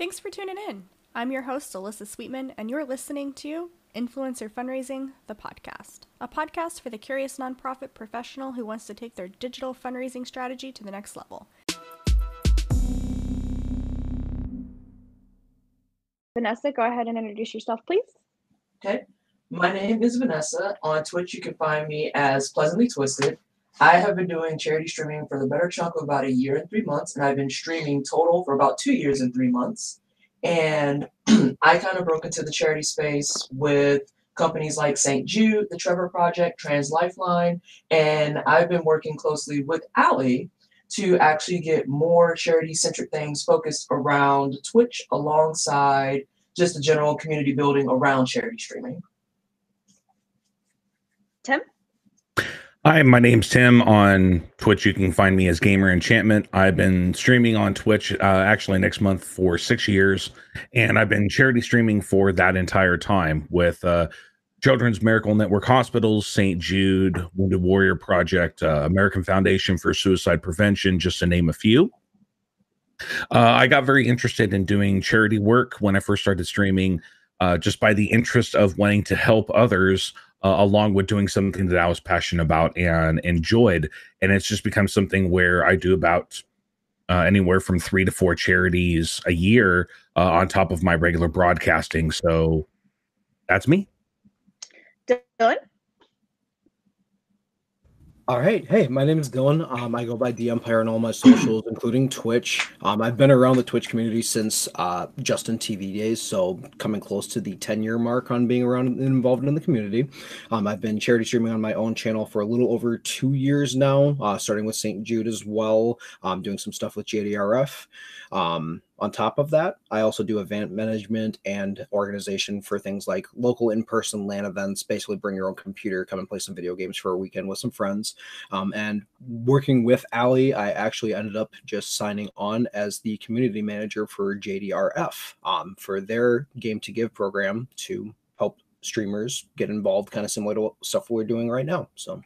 Thanks for tuning in. I'm your host, Alyssa Sweetman, and you're listening to Influencer Fundraising, the podcast, a podcast for the curious nonprofit professional who wants to take their digital fundraising strategy to the next level. Vanessa, go ahead and introduce yourself, please. Okay. My name is Vanessa. On Twitch, you can find me as Pleasantly Twisted. I have been doing charity streaming for the better chunk of about a year and three months, and I've been streaming total for about two years and three months. And I kind of broke into the charity space with companies like St. Jude, the Trevor Project, Trans Lifeline, and I've been working closely with Ali to actually get more charity centric things focused around Twitch alongside just the general community building around charity streaming. Tim? Hi, my name's Tim. On Twitch, you can find me as Gamer Enchantment. I've been streaming on Twitch uh, actually next month for six years, and I've been charity streaming for that entire time with uh, Children's Miracle Network Hospitals, St. Jude, Wounded Warrior Project, uh, American Foundation for Suicide Prevention, just to name a few. Uh, I got very interested in doing charity work when I first started streaming, uh, just by the interest of wanting to help others uh, along with doing something that I was passionate about and enjoyed. And it's just become something where I do about uh, anywhere from three to four charities a year uh, on top of my regular broadcasting. So that's me. Dylan? All right. Hey, my name is Dylan. Um, I go by the Empire on all my socials, including Twitch. Um, I've been around the Twitch community since uh, Justin TV days, so coming close to the 10 year mark on being around and involved in the community. Um, I've been charity streaming on my own channel for a little over two years now, uh, starting with St. Jude as well, um, doing some stuff with JDRF. Um, on top of that, I also do event management and organization for things like local in person LAN events. Basically, bring your own computer, come and play some video games for a weekend with some friends. Um, and working with Ali, I actually ended up just signing on as the community manager for JDRF um, for their Game to Give program to help streamers get involved, kind of similar to stuff we're doing right now. So.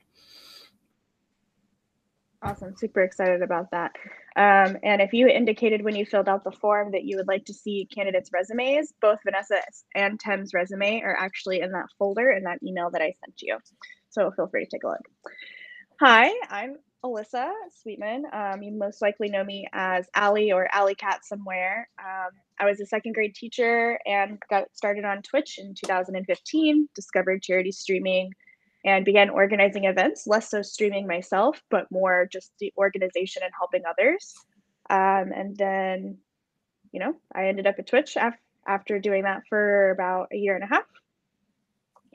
Awesome. Super excited about that. Um, and if you indicated when you filled out the form that you would like to see candidates' resumes, both Vanessa and Tim's resume are actually in that folder in that email that I sent you. So feel free to take a look. Hi, I'm Alyssa Sweetman. Um, you most likely know me as Ali or Ali Cat somewhere. Um, I was a second grade teacher and got started on Twitch in 2015, discovered charity streaming, and began organizing events, less so streaming myself, but more just the organization and helping others. Um, and then, you know, I ended up at Twitch af- after doing that for about a year and a half.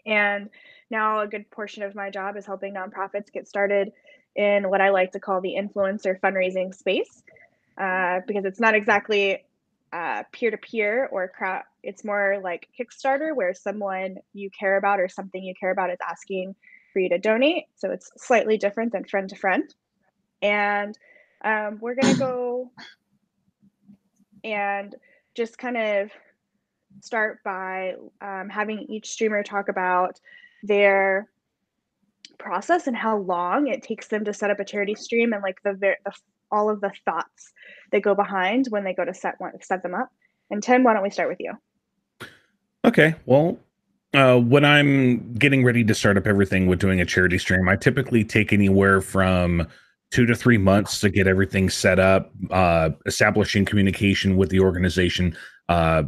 And now a good portion of my job is helping nonprofits get started in what I like to call the influencer fundraising space, uh, because it's not exactly peer to peer or crowd. It's more like Kickstarter, where someone you care about or something you care about is asking for you to donate. So it's slightly different than friend to friend. And um, we're going to go and just kind of start by um, having each streamer talk about their process and how long it takes them to set up a charity stream and like the, the all of the thoughts that go behind when they go to set one set them up. And Tim, why don't we start with you? Okay. Well, uh, when I'm getting ready to start up everything with doing a charity stream, I typically take anywhere from two to three months to get everything set up, uh, establishing communication with the organization, uh,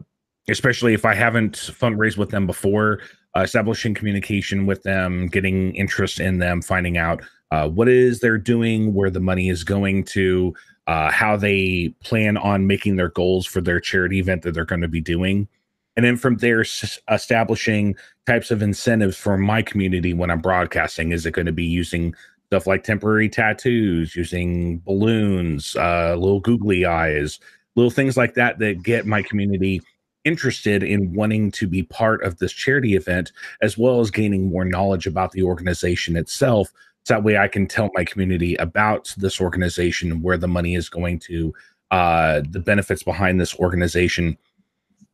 especially if I haven't fundraised with them before, uh, establishing communication with them, getting interest in them, finding out uh, what they're doing, where the money is going to, uh, how they plan on making their goals for their charity event that they're going to be doing. And then from there, s- establishing types of incentives for my community when I'm broadcasting. Is it going to be using stuff like temporary tattoos, using balloons, uh, little googly eyes, little things like that that get my community interested in wanting to be part of this charity event, as well as gaining more knowledge about the organization itself so that way I can tell my community about this organization, where the money is going to, uh, the benefits behind this organization.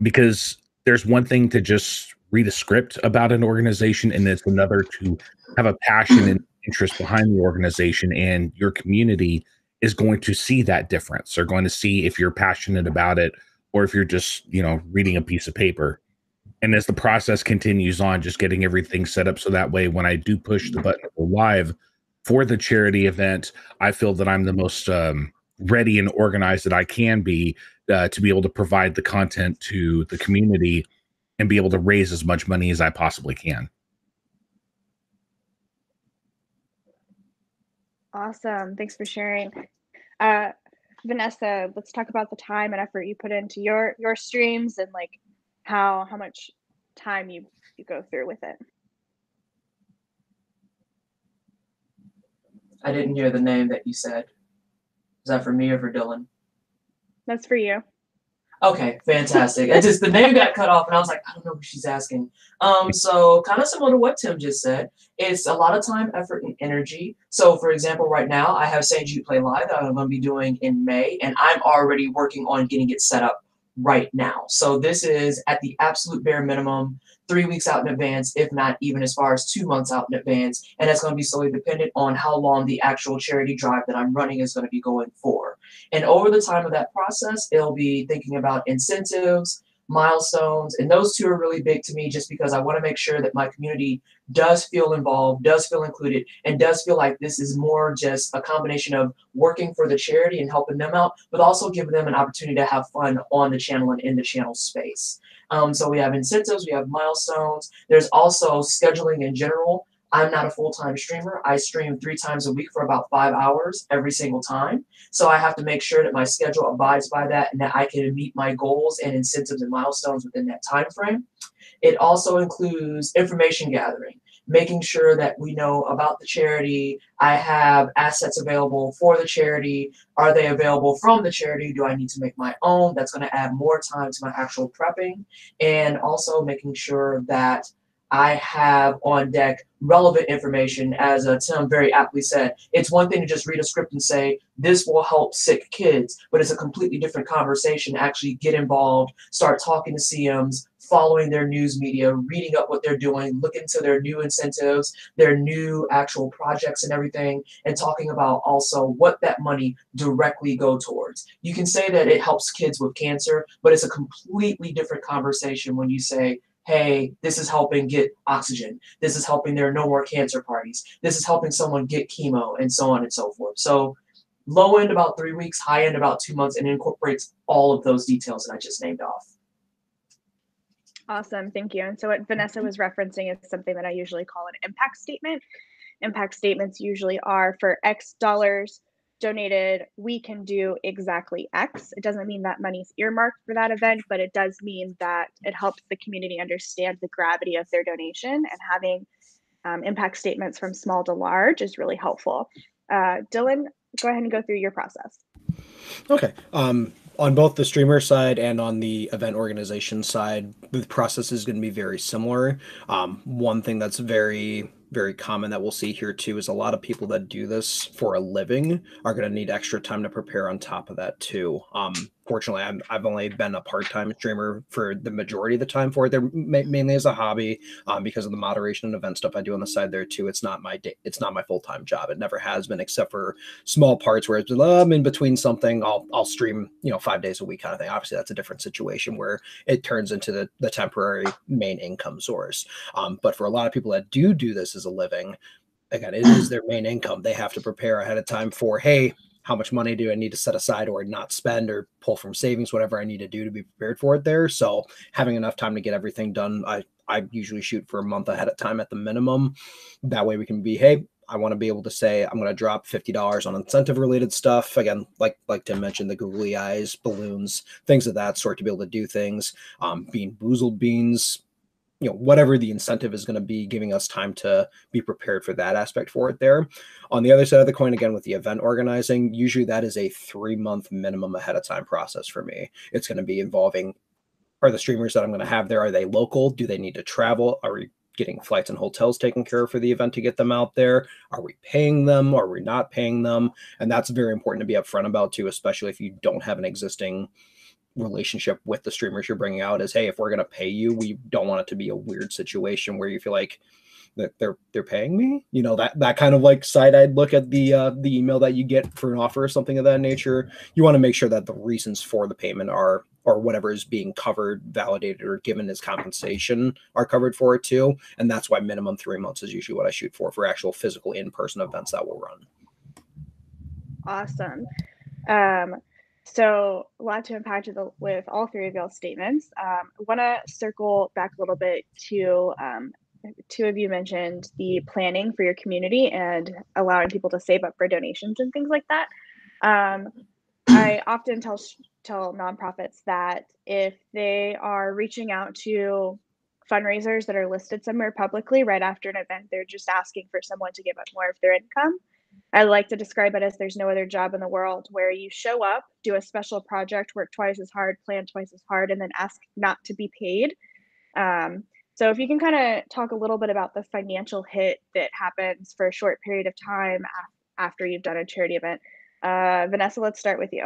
Because there's one thing to just read a script about an organization, and it's another to have a passion and interest behind the organization, and your community is going to see that difference. They're going to see if you're passionate about it or if you're just, you know, reading a piece of paper. And as the process continues on, just getting everything set up so that way when I do push the button live for the charity event, I feel that I'm the most um, ready and organized that I can be uh, to be able to provide the content to the community and be able to raise as much money as I possibly can. Awesome. Thanks for sharing. Uh, Vanessa, let's talk about the time and effort you put into your your streams and like how how much time you you go through with it. I didn't hear the name that you said. Is that for me or for Dylan? That's for you. Okay, fantastic. It just the name got cut off, and I was like, I don't know who she's asking. Um, so kind of similar to what Tim just said, it's a lot of time, effort, and energy. So, for example, right now I have St. Jude Play Live that I'm going to be doing in May, and I'm already working on getting it set up right now. So this is at the absolute bare minimum three weeks out in advance, if not even as far as two months out in advance. And that's going to be solely dependent on how long the actual charity drive that I'm running is going to be going for. And over the time of that process, it'll be thinking about incentives, milestones, and those two are really big to me just because I want to make sure that my community does feel involved, does feel included, and does feel like this is more just a combination of working for the charity and helping them out, but also giving them an opportunity to have fun on the channel and in the channel space. Um, so we have incentives, we have milestones. There's also scheduling in general. I'm not a full-time streamer. I stream three times a week for about five hours every single time. So I have to make sure that my schedule abides by that and that I can meet my goals and incentives and milestones within that time frame. It also includes information gathering, making sure that we know about the charity. I have assets available for the charity. Are they available from the charity? Do I need to make my own? That's going to add more time to my actual prepping. And also making sure that I have on deck relevant information, as uh, Tim very aptly said. It's one thing to just read a script and say, this will help sick kids, but it's a completely different conversation actually get involved, start talking to CMs, following their news media, reading up what they're doing, looking into their new incentives, their new actual projects and everything, and talking about also what that money directly go towards. You can say that it helps kids with cancer, but it's a completely different conversation when you say, hey, this is helping get oxygen. This is helping there are no more cancer parties. This is helping someone get chemo and so on and so forth. So low end about three weeks, high end about two months, and incorporates all of those details that I just named off. Awesome, thank you. And so what Vanessa was referencing is something that I usually call an impact statement. Impact statements usually are for X dollars donated, we can do exactly X. It doesn't mean that money's earmarked for that event, but it does mean that it helps the community understand the gravity of their donation and having um, impact statements from small to large is really helpful. Uh, Dylan, go ahead and go through your process. Okay. Um, on both the streamer side and on the event organization side, the process is going to be very similar. Um, one thing that's very very common that we'll see here too is a lot of people that do this for a living are going to need extra time to prepare on top of that too. Um, fortunately, I'm, I've only been a part-time streamer for the majority of the time for it. They're ma- mainly as a hobby um, because of the moderation and event stuff I do on the side there too. It's not my day. It's not my full-time job. It never has been, except for small parts where it's oh, I'm in between something. I'll I'll stream you know five days a week kind of thing. Obviously, that's a different situation where it turns into the the temporary main income source. Um, but for a lot of people that do do this as a living, again, it is their main income. They have to prepare ahead of time for hey how much money do I need to set aside or not spend or pull from savings, whatever I need to do to be prepared for it there. So having enough time to get everything done, I I usually shoot for a month ahead of time at the minimum. That way we can be, hey, I want to be able to say I'm going to drop fifty dollars on incentive related stuff. Again, like like Tim mentioned, the googly eyes, balloons, things of that sort to be able to do things. Um, BeanBoozled beans, you know whatever the incentive is going to be giving us time to be prepared for that aspect for it there. On the other side of the coin again with the event organizing usually that is a three month minimum ahead of time process for me. It's going to be involving are the streamers that i'm going to have there are they local? Do they need to travel? Are we getting flights and hotels taken care of for the event to get them out there? Are we paying them? Are we not paying them? And that's very important to be upfront about too especially if you don't have an existing relationship with the streamers you're bringing out is hey if we're going to pay you we don't want it to be a weird situation where you feel like that they're they're paying me you know that that kind of like side-eyed look at the uh, the email that you get for an offer or something of that nature you want to make sure that the reasons for the payment are or whatever is being covered, validated, or given as compensation are covered for it too. And that's why minimum three months is usually what I shoot for for actual physical in person events that will run. Awesome. Um, so a lot to unpack with all three of y'all's statements. Um, I want to circle back a little bit to um, two of you mentioned the planning for your community and allowing people to save up for donations and things like that. Um, I often tell tell nonprofits that if they are reaching out to fundraisers that are listed somewhere publicly right after an event, they're just asking for someone to give up more of their income. I like to describe it as there's no other job in the world where you show up, do a special project, work twice as hard, plan twice as hard, and then ask not to be paid. Um, so if you can kind of talk a little bit about the financial hit that happens for a short period of time af- after you've done a charity event. Uh, Vanessa, let's start with you.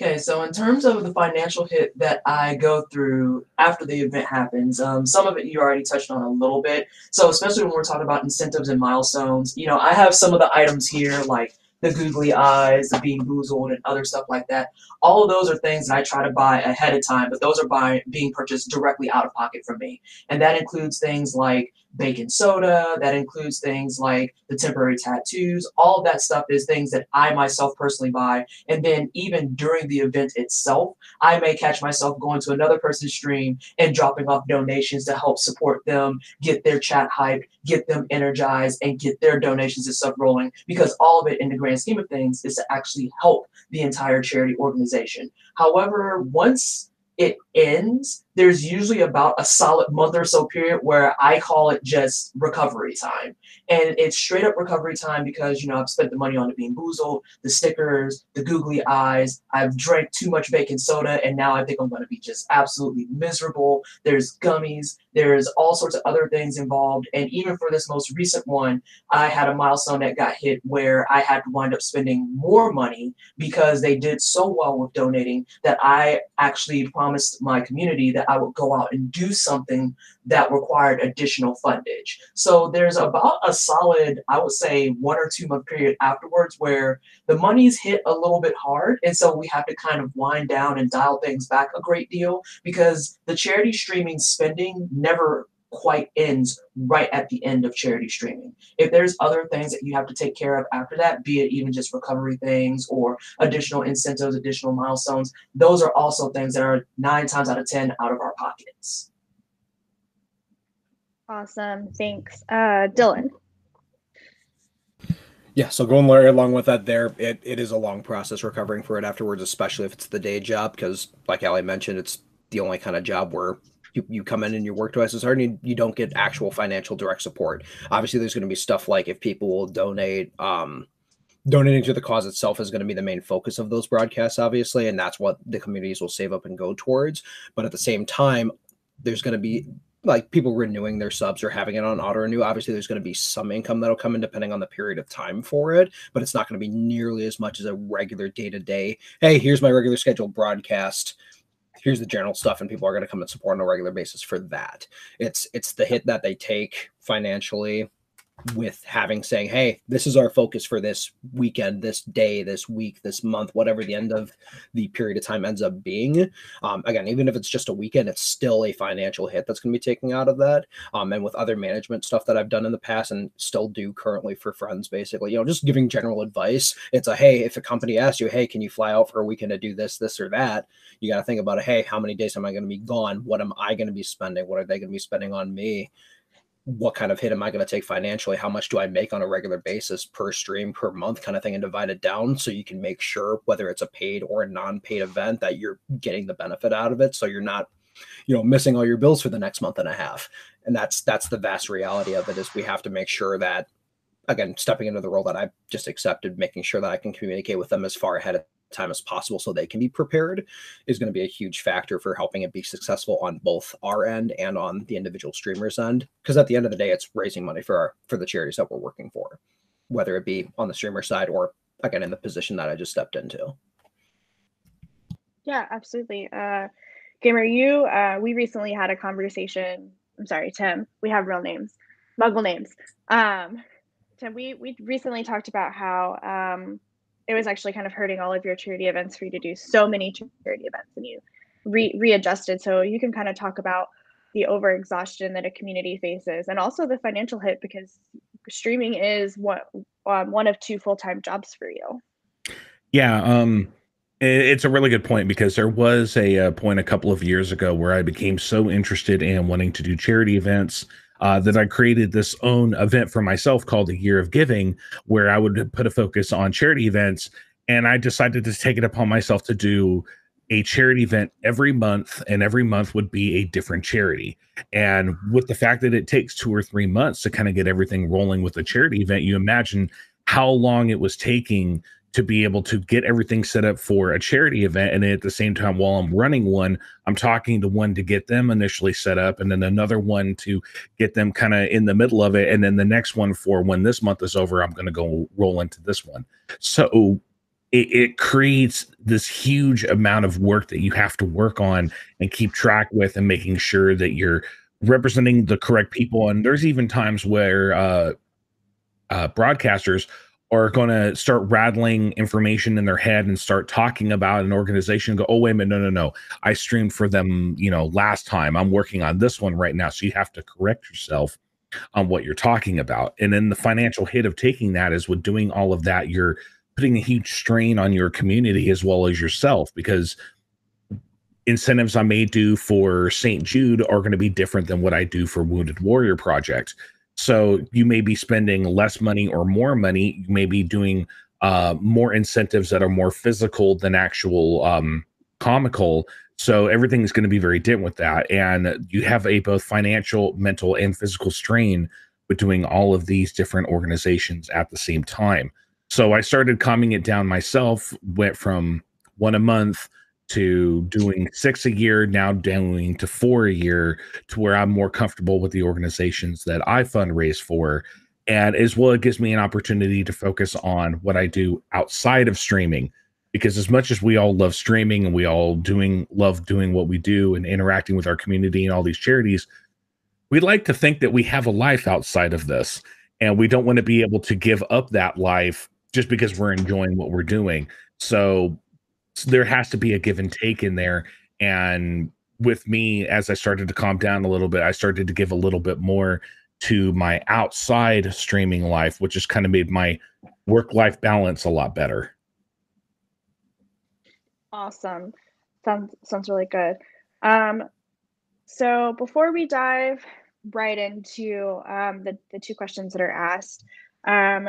Okay, so in terms of the financial hit that I go through after the event happens, um, some of it you already touched on a little bit. So especially when we're talking about incentives and milestones, you know, I have some of the items here like the googly eyes, the BeanBoozled, and other stuff like that. All of those are things that I try to buy ahead of time, but those are being purchased directly out of pocket from me. And that includes things like baking soda, that includes things like the temporary tattoos. All of that stuff is things that I myself personally buy. And then even during the event itself, I may catch myself going to another person's stream and dropping off donations to help support them, get their chat hyped, get them energized, and get their donations and stuff rolling. Because all of it in the grand scheme of things is to actually help the entire charity organization. However, once it ends, there's usually about a solid month or so period where I call it just recovery time. And it's straight up recovery time because, you know, I've spent the money on the BeanBoozled, the stickers, the googly eyes. I've drank too much baking soda and now I think I'm going to be just absolutely miserable. There's gummies, there's all sorts of other things involved. And even for this most recent one, I had a milestone that got hit where I had to wind up spending more money because they did so well with donating that I actually promised my community that I would go out and do something that required additional fundage. So there's about a solid, I would say, one or two month period afterwards where the money's hit a little bit hard. And so we have to kind of wind down and dial things back a great deal because the charity streaming spending never quite ends right at the end of charity streaming. If there's other things that you have to take care of after that, be it even just recovery things or additional incentives, additional milestones, those are also things that are nine times out of 10 out of our pockets. Awesome. Thanks. Uh, Dylan. Yeah, so going right along with that, there it, it is a long process recovering for it afterwards, especially if it's the day job, because like Ali mentioned, it's the only kind of job where you, you come in and you work twice as hard and you, you don't get actual financial direct support. Obviously, there's going to be stuff like if people will donate, um, donating to the cause itself is going to be the main focus of those broadcasts, obviously, and that's what the communities will save up and go towards. But at the same time, there's going to be like people renewing their subs or having it on auto renew. Obviously, there's going to be some income that'll come in depending on the period of time for it, but it's not going to be nearly as much as a regular day to day. Hey, here's my regular scheduled broadcast. Here's the general stuff, and people are going to come and support on a regular basis for that. It's it's the hit that they take financially with having saying, hey, this is our focus for this weekend, this day, this week, this month, whatever the end of the period of time ends up being. Um, again, even if it's just a weekend, it's still a financial hit that's going to be taken out of that. Um, and with other management stuff that I've done in the past and still do currently for friends, basically, you know, just giving general advice. It's a hey, if a company asks you, hey, can you fly out for a weekend to do this, this, or that? You got to think about. Hey, how many days am I going to be gone? What am I going to be spending? What are they going to be spending on me? what kind of hit am I going to take financially? How much do I make on a regular basis per stream per month kind of thing and divide it down so you can make sure whether it's a paid or a non-paid event that you're getting the benefit out of it so you're not you know missing all your bills for the next month and a half. And that's that's the vast reality of it is we have to make sure that again stepping into the role that I've just accepted making sure that I can communicate with them as far ahead of time as possible so they can be prepared is going to be a huge factor for helping it be successful on both our end and on the individual streamers end because at the end of the day it's raising money for our for the charities that we're working for whether it be on the streamer side or again in the position that i just stepped into. Yeah absolutely. Uh gamer you uh we recently had a conversation i'm sorry tim we have real names muggle names. Um tim we we recently talked about how um it was actually kind of hurting all of your charity events for you to do so many charity events and you re- readjusted. So you can kind of talk about the overexhaustion that a community faces and also the financial hit because streaming is one um, one of two full-time jobs for you. Yeah, um it's a really good point because there was a, a, point a couple of years ago where I became so interested in wanting to do charity events uh, that I created this own event for myself called the Year of Giving, where I would put a focus on charity events. And I decided to take it upon myself to do a charity event every month, and every month would be a different charity. And with the fact that it takes two or three months to kind of get everything rolling with a charity event, you imagine how long it was taking to be able to get everything set up for a charity event. And at the same time, while I'm running one, I'm talking to one to get them initially set up, and then another one to get them kind of in the middle of it. And then the next one for when this month is over, I'm going to go roll into this one. So it, it creates this huge amount of work that you have to work on and keep track with and making sure that you're representing the correct people. And there's even times where uh, uh, broadcasters are going to start rattling information in their head and start talking about an organization go, oh, wait a minute, no, no, no. I streamed for them, you know, last time. I'm working on this one right now. So you have to correct yourself on what you're talking about. And then the financial hit of taking that is with doing all of that, you're putting a huge strain on your community as well as yourself because incentives I may do for St. Jude are going to be different than what I do for Wounded Warrior Project. So you may be spending less money or more money. You may be doing uh, more incentives that are more physical than actual um, comical. So everything is going to be very different with that. And you have a both financial, mental, and physical strain with doing all of these different organizations at the same time. So I started calming it down myself, went from one a month to doing six a year, now doing to four a year to where I'm more comfortable with the organizations that I fundraise for. And as well, it gives me an opportunity to focus on what I do outside of streaming. Because as much as we all love streaming and we all doing love doing what we do and interacting with our community and all these charities, we'd like to think that we have a life outside of this. And we don't want to be able to give up that life just because we're enjoying what we're doing. So so there has to be a give and take in there. And with me, as I started to calm down a little bit, I started to give a little bit more to my outside streaming life, which has kind of made my work life balance a lot better. Awesome. Sounds sounds really good. Um, so before we dive right into um, the, the two questions that are asked, um,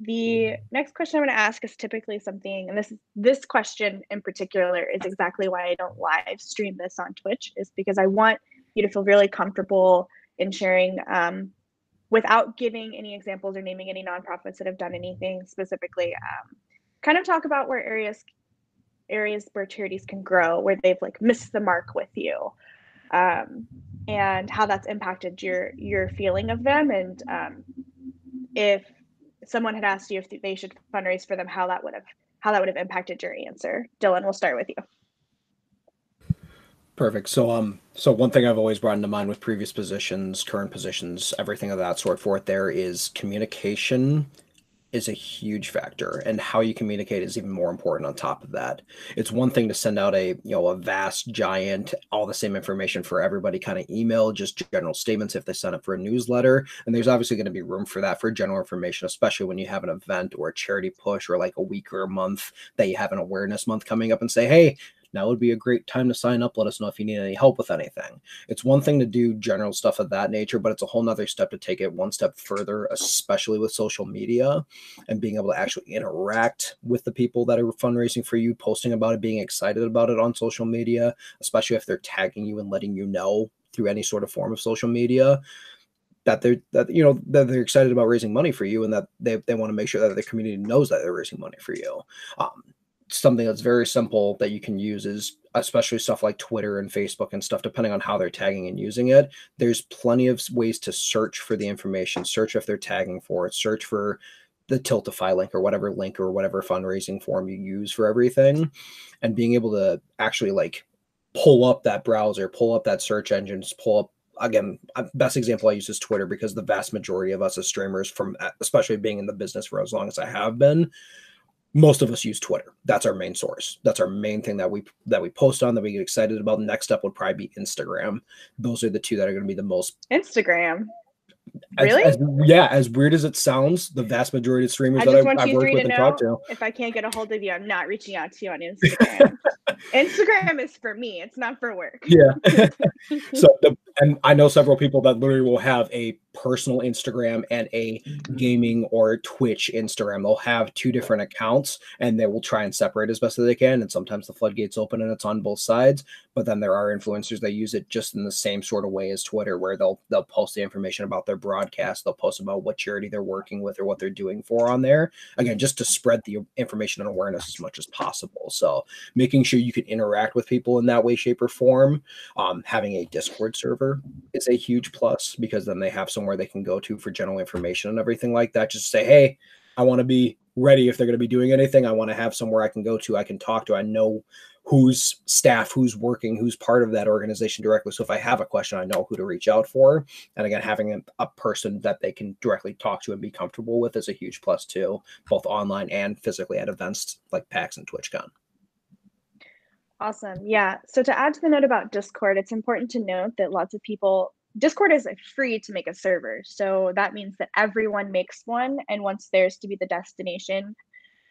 the next question I'm going to ask is typically something, and this this question in particular is exactly why I don't live stream this on Twitch, is because I want you to feel really comfortable in sharing um, without giving any examples or naming any nonprofits that have done anything specifically. Um, kind of talk about where areas areas where charities can grow, where they've like missed the mark with you, um, and how that's impacted your your feeling of them, and um, if someone had asked you if they should fundraise for them, how that would have how that would have impacted your answer. Dylan, we'll start with you. Perfect. So um so one thing I've always brought into mind with previous positions, current positions, everything of that sort for it there is communication is a huge factor and how you communicate is even more important on top of that. It's one thing to send out a you know a vast giant all the same information for everybody kind of email just general statements if they sign up for a newsletter and there's obviously going to be room for that for general information especially when you have an event or a charity push or like a week or a month that you have an awareness month coming up and say hey now would be a great time to sign up. Let us know if you need any help with anything. It's one thing to do general stuff of that nature, but it's a whole nother step to take it one step further, especially with social media and being able to actually interact with the people that are fundraising for you, posting about it, being excited about it on social media, especially if they're tagging you and letting you know through any sort of form of social media that they're that you know that they're excited about raising money for you and that they, they want to make sure that the community knows that they're raising money for you um, something that's very simple that you can use is especially stuff like Twitter and Facebook and stuff, depending on how they're tagging and using it. There's plenty of ways to search for the information, search if they're tagging for it, search for the Tiltify link or whatever link or whatever fundraising form you use for everything, and being able to actually like pull up that browser, pull up that search engine, just pull up again uh, best example i use is twitter because the vast majority of us as streamers from uh, especially being in the business for as long as i have been most of us use Twitter. That's our main source. That's our main thing that we that we post on that we get excited about. Next up would probably be Instagram. Those are the two that are going to be the most Instagram. as- Really? as- yeah, as weird as it sounds, the vast majority of streamers I that I've, I've worked with and talked to. if I can't get a hold of you, I'm not reaching out to you on Instagram. Instagram is for me. It's not for work. Yeah. so the and I know several people that literally will have a personal Instagram and a gaming or Twitch Instagram. They'll have two different accounts and they will try and separate as best as they can. And sometimes the floodgates open and it's on both sides. But then there are influencers that use it just in the same sort of way as Twitter, where they'll they'll post the information about their broadcast, they'll post about what charity they're working with or what they're doing for on there. Again, just to spread the information and awareness as much as possible. So making sure you can interact with people in that way, shape, or form. Um, having a Discord server is a huge plus because then they have somewhere they can go to for general information and everything like that. Just say, hey, I want to be ready if they're going to be doing anything. I want to have somewhere I can go to, I can talk to. I know who's staff, who's working, who's part of that organization directly. So if I have a question, I know who to reach out for. And again, having a, a person that they can directly talk to and be comfortable with is a huge plus too, both online and physically at events like PAX and TwitchCon. Awesome. Yeah. So to add to the note about Discord, it's important to note that lots of people Discord is free to make a server. So that means that everyone makes one and wants theirs to be the destination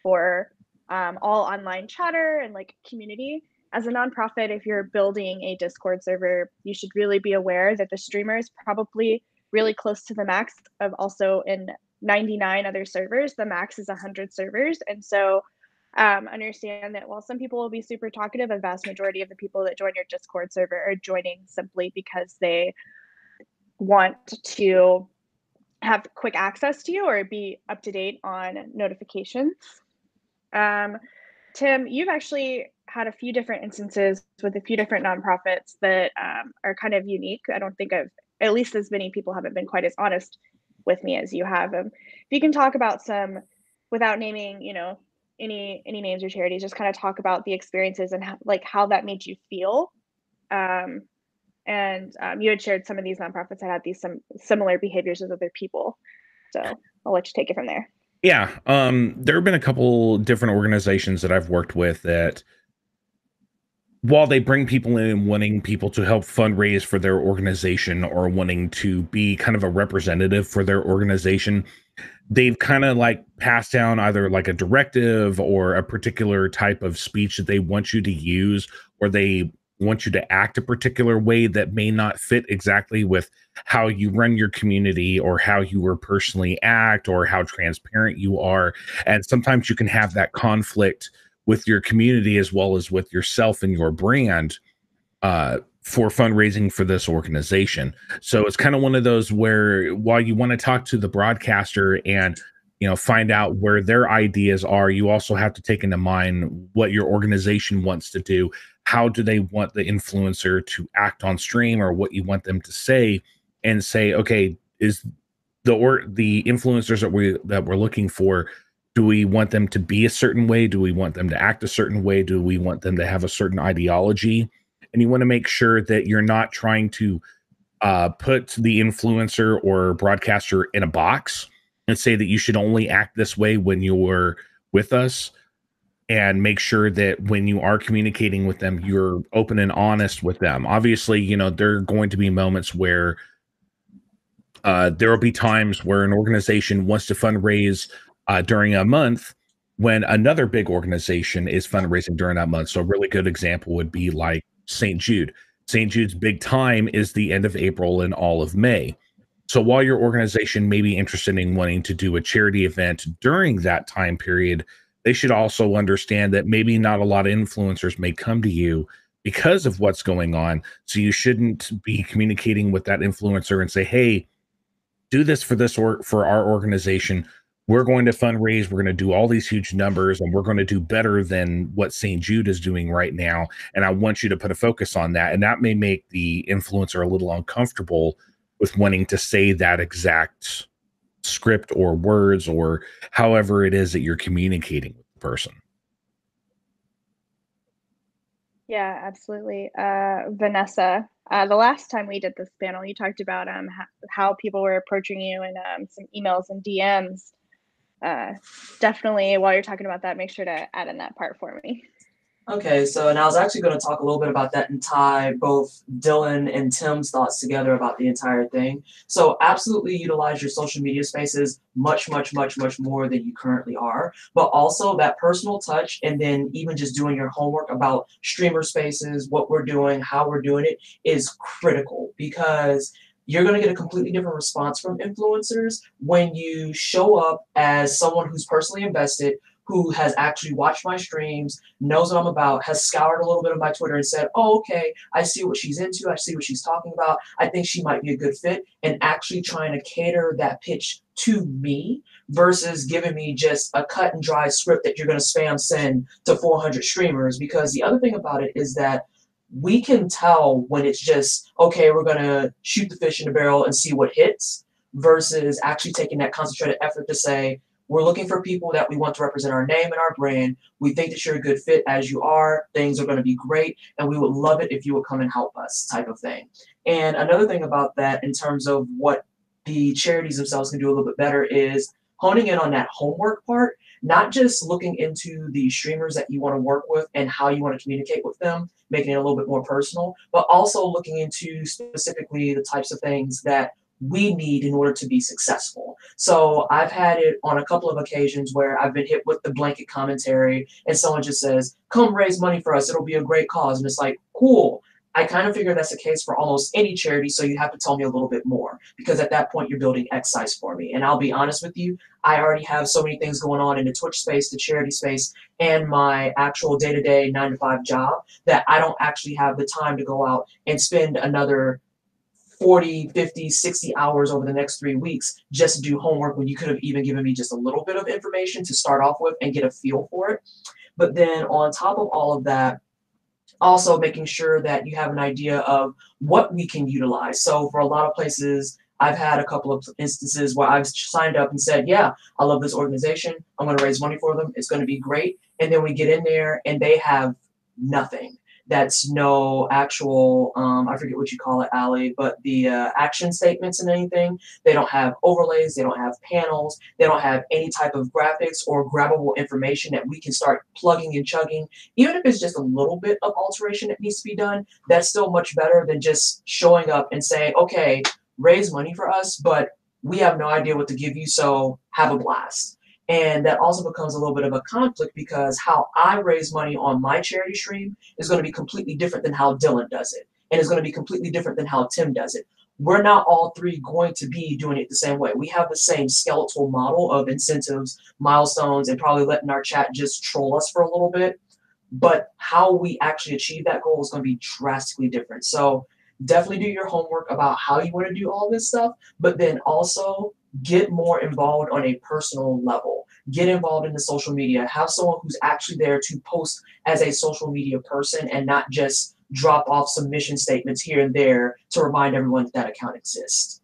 for um, all online chatter and like community. As a nonprofit, if you're building a Discord server, you should really be aware that the streamer is probably really close to the max of also in 99 other servers. The max is 100 servers. And so um, understand that while some people will be super talkative, a vast majority of the people that join your Discord server are joining simply because they want to have quick access to you or be up to date on notifications. Um, Tim, you've actually had a few different instances with a few different nonprofits that um, are kind of unique. I don't think I've, at least as many people haven't been quite as honest with me as you have. Um, if you can talk about some, without naming, you know, any any names or charities, just kind of talk about the experiences and how, like how that made you feel. Um, and um, you had shared some of these nonprofits that had these some similar behaviors with other people. So I'll let you take it from there. Yeah, um, there have been a couple different organizations that I've worked with that, while they bring people in wanting people to help fundraise for their organization or wanting to be kind of a representative for their organization, they've kind of like passed down either like a directive or a particular type of speech that they want you to use, or they want you to act a particular way that may not fit exactly with how you run your community or how you were personally act or how transparent you are. And sometimes you can have that conflict with your community as well as with yourself and your brand uh, for fundraising for this organization. So it's kind of one of those where while you want to talk to the broadcaster and you know find out where their ideas are you also have to take into mind what your organization wants to do. How do they want the influencer to act on stream or what you want them to say and say okay is the or the influencers that we that we're looking for do we want them to be a certain way? Do we want them to act a certain way? Do we want them to have a certain ideology and you want to make sure that you're not trying to uh, put the influencer or broadcaster in a box and say that you should only act this way when you're with us and make sure that when you are communicating with them you're open and honest with them. Obviously you know there are going to be moments where uh, there will be times where an organization wants to fundraise uh, during a month when another big organization is fundraising during that month. So a really good example would be like st jude st jude's big time is the end of april and all of may so while your organization may be interested in wanting to do a charity event during that time period they should also understand that maybe not a lot of influencers may come to you because of what's going on. So you shouldn't be communicating with that influencer and say, "Hey, do this for this or for our organization. We're going to fundraise. We're going to do all these huge numbers, and we're going to do better than what St. Jude is doing right now. And I want you to put a focus on that. And that may make the influencer a little uncomfortable with wanting to say that exact script or words or however it is that you're communicating with the person. Yeah, absolutely. Uh, Vanessa, uh, the last time we did this panel, you talked about um, how, people were approaching you and um, some emails and DMs. Uh, definitely while you're talking about that, make sure to add in that part for me. Okay, so and I was actually going to talk a little bit about that and tie both Dylan and Tim's thoughts together about the entire thing. So absolutely utilize your social media spaces much, much, much, much more than you currently are. But also that personal touch and then even just doing your homework about streamer spaces, what we're doing, how we're doing it is critical because you're going to get a completely different response from influencers when you show up as someone who's personally invested who has actually watched my streams, knows what I'm about, has scoured a little bit of my Twitter and said, oh, okay, I see what she's into, I see what she's talking about, I think she might be a good fit, and actually trying to cater that pitch to me versus giving me just a cut and dry script that you're going to spam send to 400 streamers. Because the other thing about it is that we can tell when it's just, okay, we're going to shoot the fish in the barrel and see what hits versus actually taking that concentrated effort to say, we're looking for people that we want to represent our name and our brand. We think that you're a good fit as you are. Things are going to be great, and we would love it if you would come and help us, type of thing. And another thing about that, in terms of what the charities themselves can do a little bit better, is honing in on that homework part, not just looking into the streamers that you want to work with and how you want to communicate with them, making it a little bit more personal, but also looking into specifically the types of things that we need in order to be successful. So I've had it on a couple of occasions where I've been hit with the blanket commentary and someone just says, come raise money for us. It'll be a great cause. And it's like, cool. I kind of figure that's the case for almost any charity, so you have to tell me a little bit more because at that point you're building excise for me. And I'll be honest with you, I already have so many things going on in the Twitch space, the charity space, and my actual day to day nine to five job that I don't actually have the time to go out and spend another 40, 50, 60 hours over the next three weeks just to do homework when you could have even given me just a little bit of information to start off with and get a feel for it. But then on top of all of that, also making sure that you have an idea of what we can utilize. So for a lot of places, I've had a couple of instances where I've signed up and said, yeah, I love this organization. I'm going to raise money for them. It's going to be great. And then we get in there and they have nothing that's no actual um, i forget what you call it ali but the uh, action statements and anything. They don't have overlays they don't have panels they don't have any type of graphics or grabbable information that we can start plugging and chugging. Even if it's just a little bit of alteration that needs to be done that's still much better than just showing up and saying okay raise money for us but we have no idea what to give you so have a blast and that also becomes a little bit of a conflict because how I raise money on my charity stream is going to be completely different than how Dylan does it. And it's going to be completely different than how Tim does it. We're not all three going to be doing it the same way. We have the same skeletal model of incentives, milestones, and probably letting our chat just troll us for a little bit. But how we actually achieve that goal is going to be drastically different. So definitely do your homework about how you want to do all this stuff, but then also get more involved on a personal level. Get involved in the social media. Have someone who's actually there to post as a social media person and not just drop off some mission statements here and there to remind everyone that that account exists.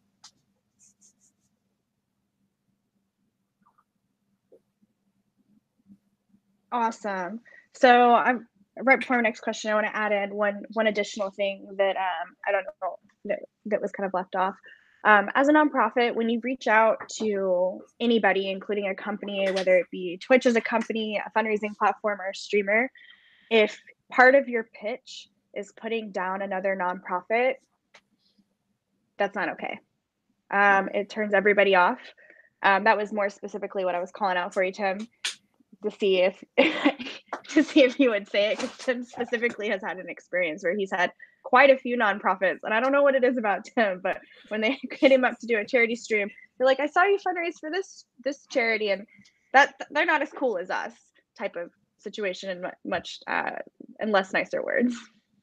Awesome. So I'm right before my next question. I want to add in one one additional thing that um, I don't know that, that was kind of left off. Um, as a nonprofit, when you reach out to anybody, including a company, whether it be Twitch as a company, a fundraising platform, or a streamer, if part of your pitch is putting down another nonprofit, that's not okay. Um, it turns everybody off. Um, that was more specifically what I was calling out for you, Tim, to see if to see if he would say it, because Tim specifically has had an experience where he's had quite a few nonprofits, and I don't know what it is about Tim, but when they hit him up to do a charity stream, they're like, "I saw you fundraise for this this charity," and that they're not as cool as us type of situation, and much uh, and less nicer words.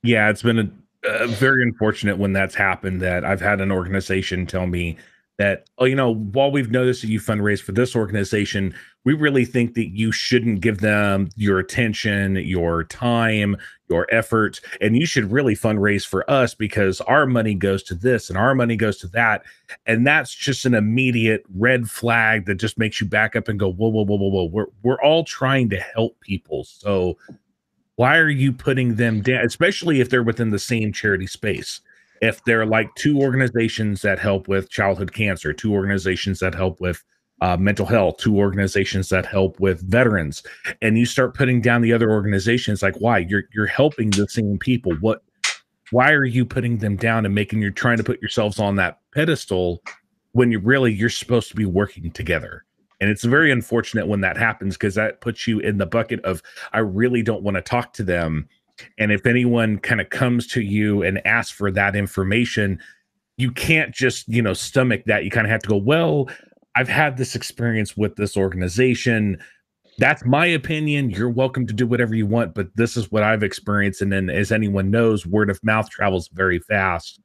Yeah, it's been a, a very unfortunate when that's happened. That I've had an organization tell me that, oh, you know, while we've noticed that you fundraise for this organization, we really think that you shouldn't give them your attention, your time, your effort, and you should really fundraise for us because our money goes to this and our money goes to that. And that's just an immediate red flag that just makes you back up and go, whoa, whoa, whoa, whoa, whoa. We're we're all trying to help people. So why are you putting them down, especially if they're within the same charity space? if they're like two organizations that help with childhood cancer, two organizations that help with uh, mental health, two organizations that help with veterans, and you start putting down the other organizations. Like, why you're you're helping the same people? What? Why are you putting them down and making you're trying to put yourselves on that pedestal when you really you're supposed to be working together? And it's very unfortunate when that happens because that puts you in the bucket of I really don't want to talk to them. And if anyone kind of comes to you and asks for that information, you can't just, you know, stomach that. You kind of have to go, well, I've had this experience with this organization. That's my opinion. You're welcome to do whatever you want, but this is what I've experienced. And then, as anyone knows, word of mouth travels very fast.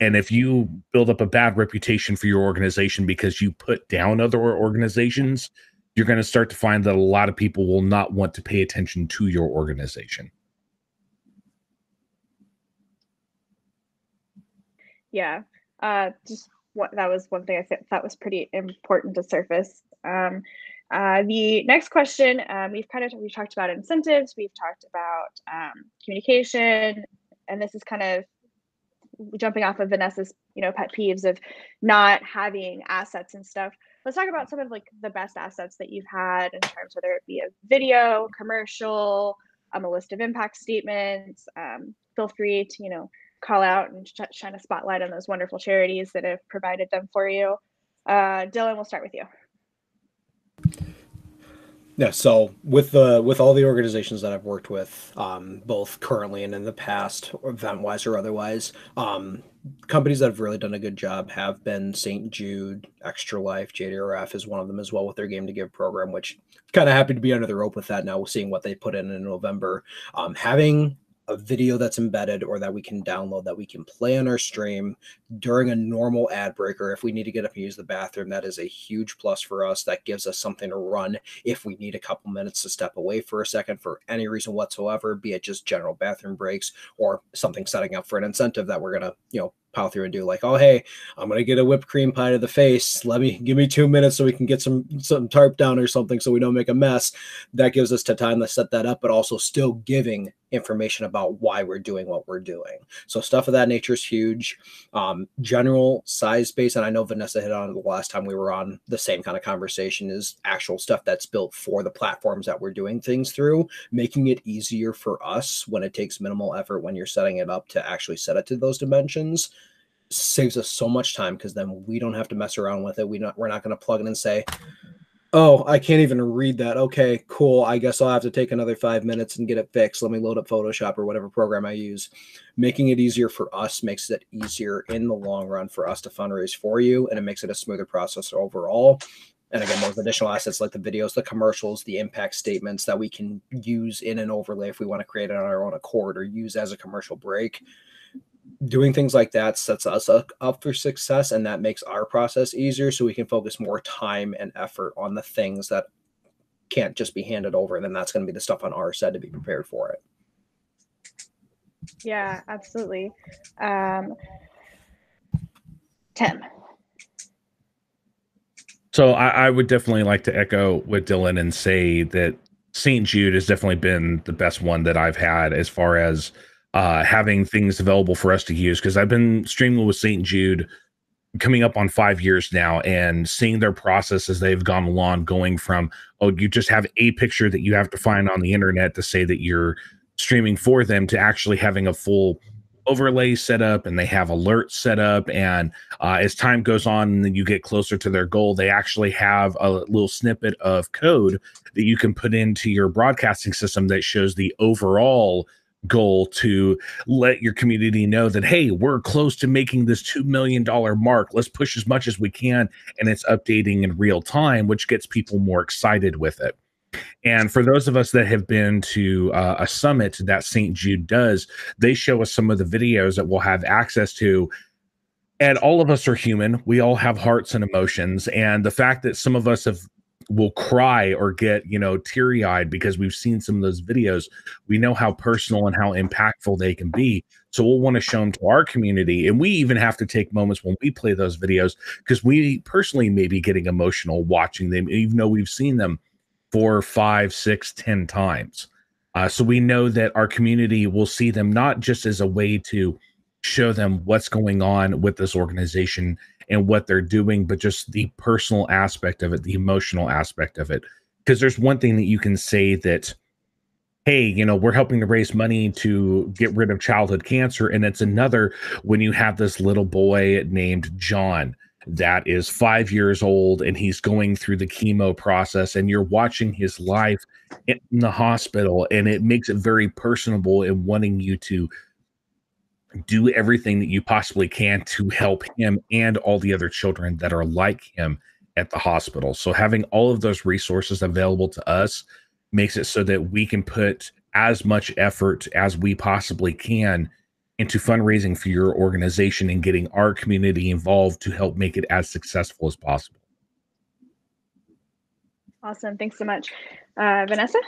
And if you build up a bad reputation for your organization because you put down other organizations, you're going to start to find that a lot of people will not want to pay attention to your organization. Yeah, uh, just what that was one thing I th- thought was pretty important to surface. Um, uh, the next question, um, we've kind of we've talked about incentives, we've talked about um, communication, and this is kind of jumping off of Vanessa's, you know, pet peeves of not having assets and stuff. Let's talk about some of like the best assets that you've had in terms whether it be a video, commercial, um, a list of impact statements. Um, feel free to you know call out and sh- shine a spotlight on those wonderful charities that have provided them for you. Uh, Dylan, we'll start with you. Yeah, so with the with all the organizations that I've worked with, um, both currently and in the past, event wise or otherwise, um, companies that have really done a good job have been St. Jude, Extra Life, JDRF is one of them as well with their Game to Give program, which kind of happy to be under the rope with that now, seeing what they put in in November. Um, having a video that's embedded or that we can download that we can play on our stream during a normal ad breaker. If we need to get up and use the bathroom that is a huge plus for us. That gives us something to run if we need a couple minutes to step away for a second for any reason whatsoever be it just general bathroom breaks or something setting up for an incentive that we're going to you know pile through and do like oh hey i'm gonna get a whipped cream pie to the face. Let me give me two minutes so we can get some some tarp down or something so we don't make a mess. That gives us time to set that up but also still giving information about why we're doing what we're doing so stuff of that nature is huge um, general size space and i know vanessa hit on the last time we were on the same kind of conversation is actual stuff that's built for the platforms that we're doing things through making it easier for us when it takes minimal effort when you're setting it up to actually set it to those dimensions saves us so much time because then we don't have to mess around with it. We not we're not going to plug in and say, "Oh, I can't even read that." Okay, cool. I guess I'll have to take another five minutes and get it fixed. Let me load up Photoshop or whatever program I use. Making it easier for us makes it easier in the long run for us to fundraise for you, and it makes it a smoother process overall. And again, those additional assets like the videos, the commercials, the impact statements that we can use in an overlay if we want to create it on our own accord or use as a commercial break doing things like that sets us up for success and that makes our process easier so we can focus more time and effort on the things that can't just be handed over and then that's going to be the stuff on our side to be prepared for it. Yeah absolutely. Um, tim. So I, I would definitely like to echo with dylan and say that st jude has definitely been the best one that i've had as far as uh, having things available for us to use because I've been streaming with St. Jude coming up on five years now and seeing their process as they've gone along, going from, oh, you just have a picture that you have to find on the internet to say that you're streaming for them to actually having a full overlay set up and they have alerts set up and uh, as time goes on and you get closer to their goal they actually have a little snippet of code that you can put into your broadcasting system that shows the overall goal to let your community know that hey we're close to making this $2 million mark. Let's push as much as we can and it's updating in real time which gets people more excited with it. And for those of us that have been to uh, a summit that st jude does they show us some of the videos that we'll have access to. And all of us are human. We all have hearts and emotions. And the fact that some of us have will cry or get you know teary eyed because we've seen some of those videos. We know how personal and how impactful they can be. So we'll want to show them to our community, and we even have to take moments when we play those videos because we personally may be getting emotional watching them, even though we've seen them four, five, six, ten times. Uh, so we know that our community will see them not just as a way to show them what's going on with this organization and what they're doing, but just the personal aspect of it, the emotional aspect of it. Because there's one thing that you can say that, hey, you know, we're helping to raise money to get rid of childhood cancer. And it's another when you have this little boy named John that is five years old and he's going through the chemo process and you're watching his life in the hospital and it makes it very personable and wanting you to do everything that you possibly can to help him and all the other children that are like him at the hospital. So having all of those resources available to us makes it so that we can put as much effort as we possibly can into fundraising for your organization and getting our community involved to help make it as successful as possible. Awesome. Thanks so much. Uh, Vanessa?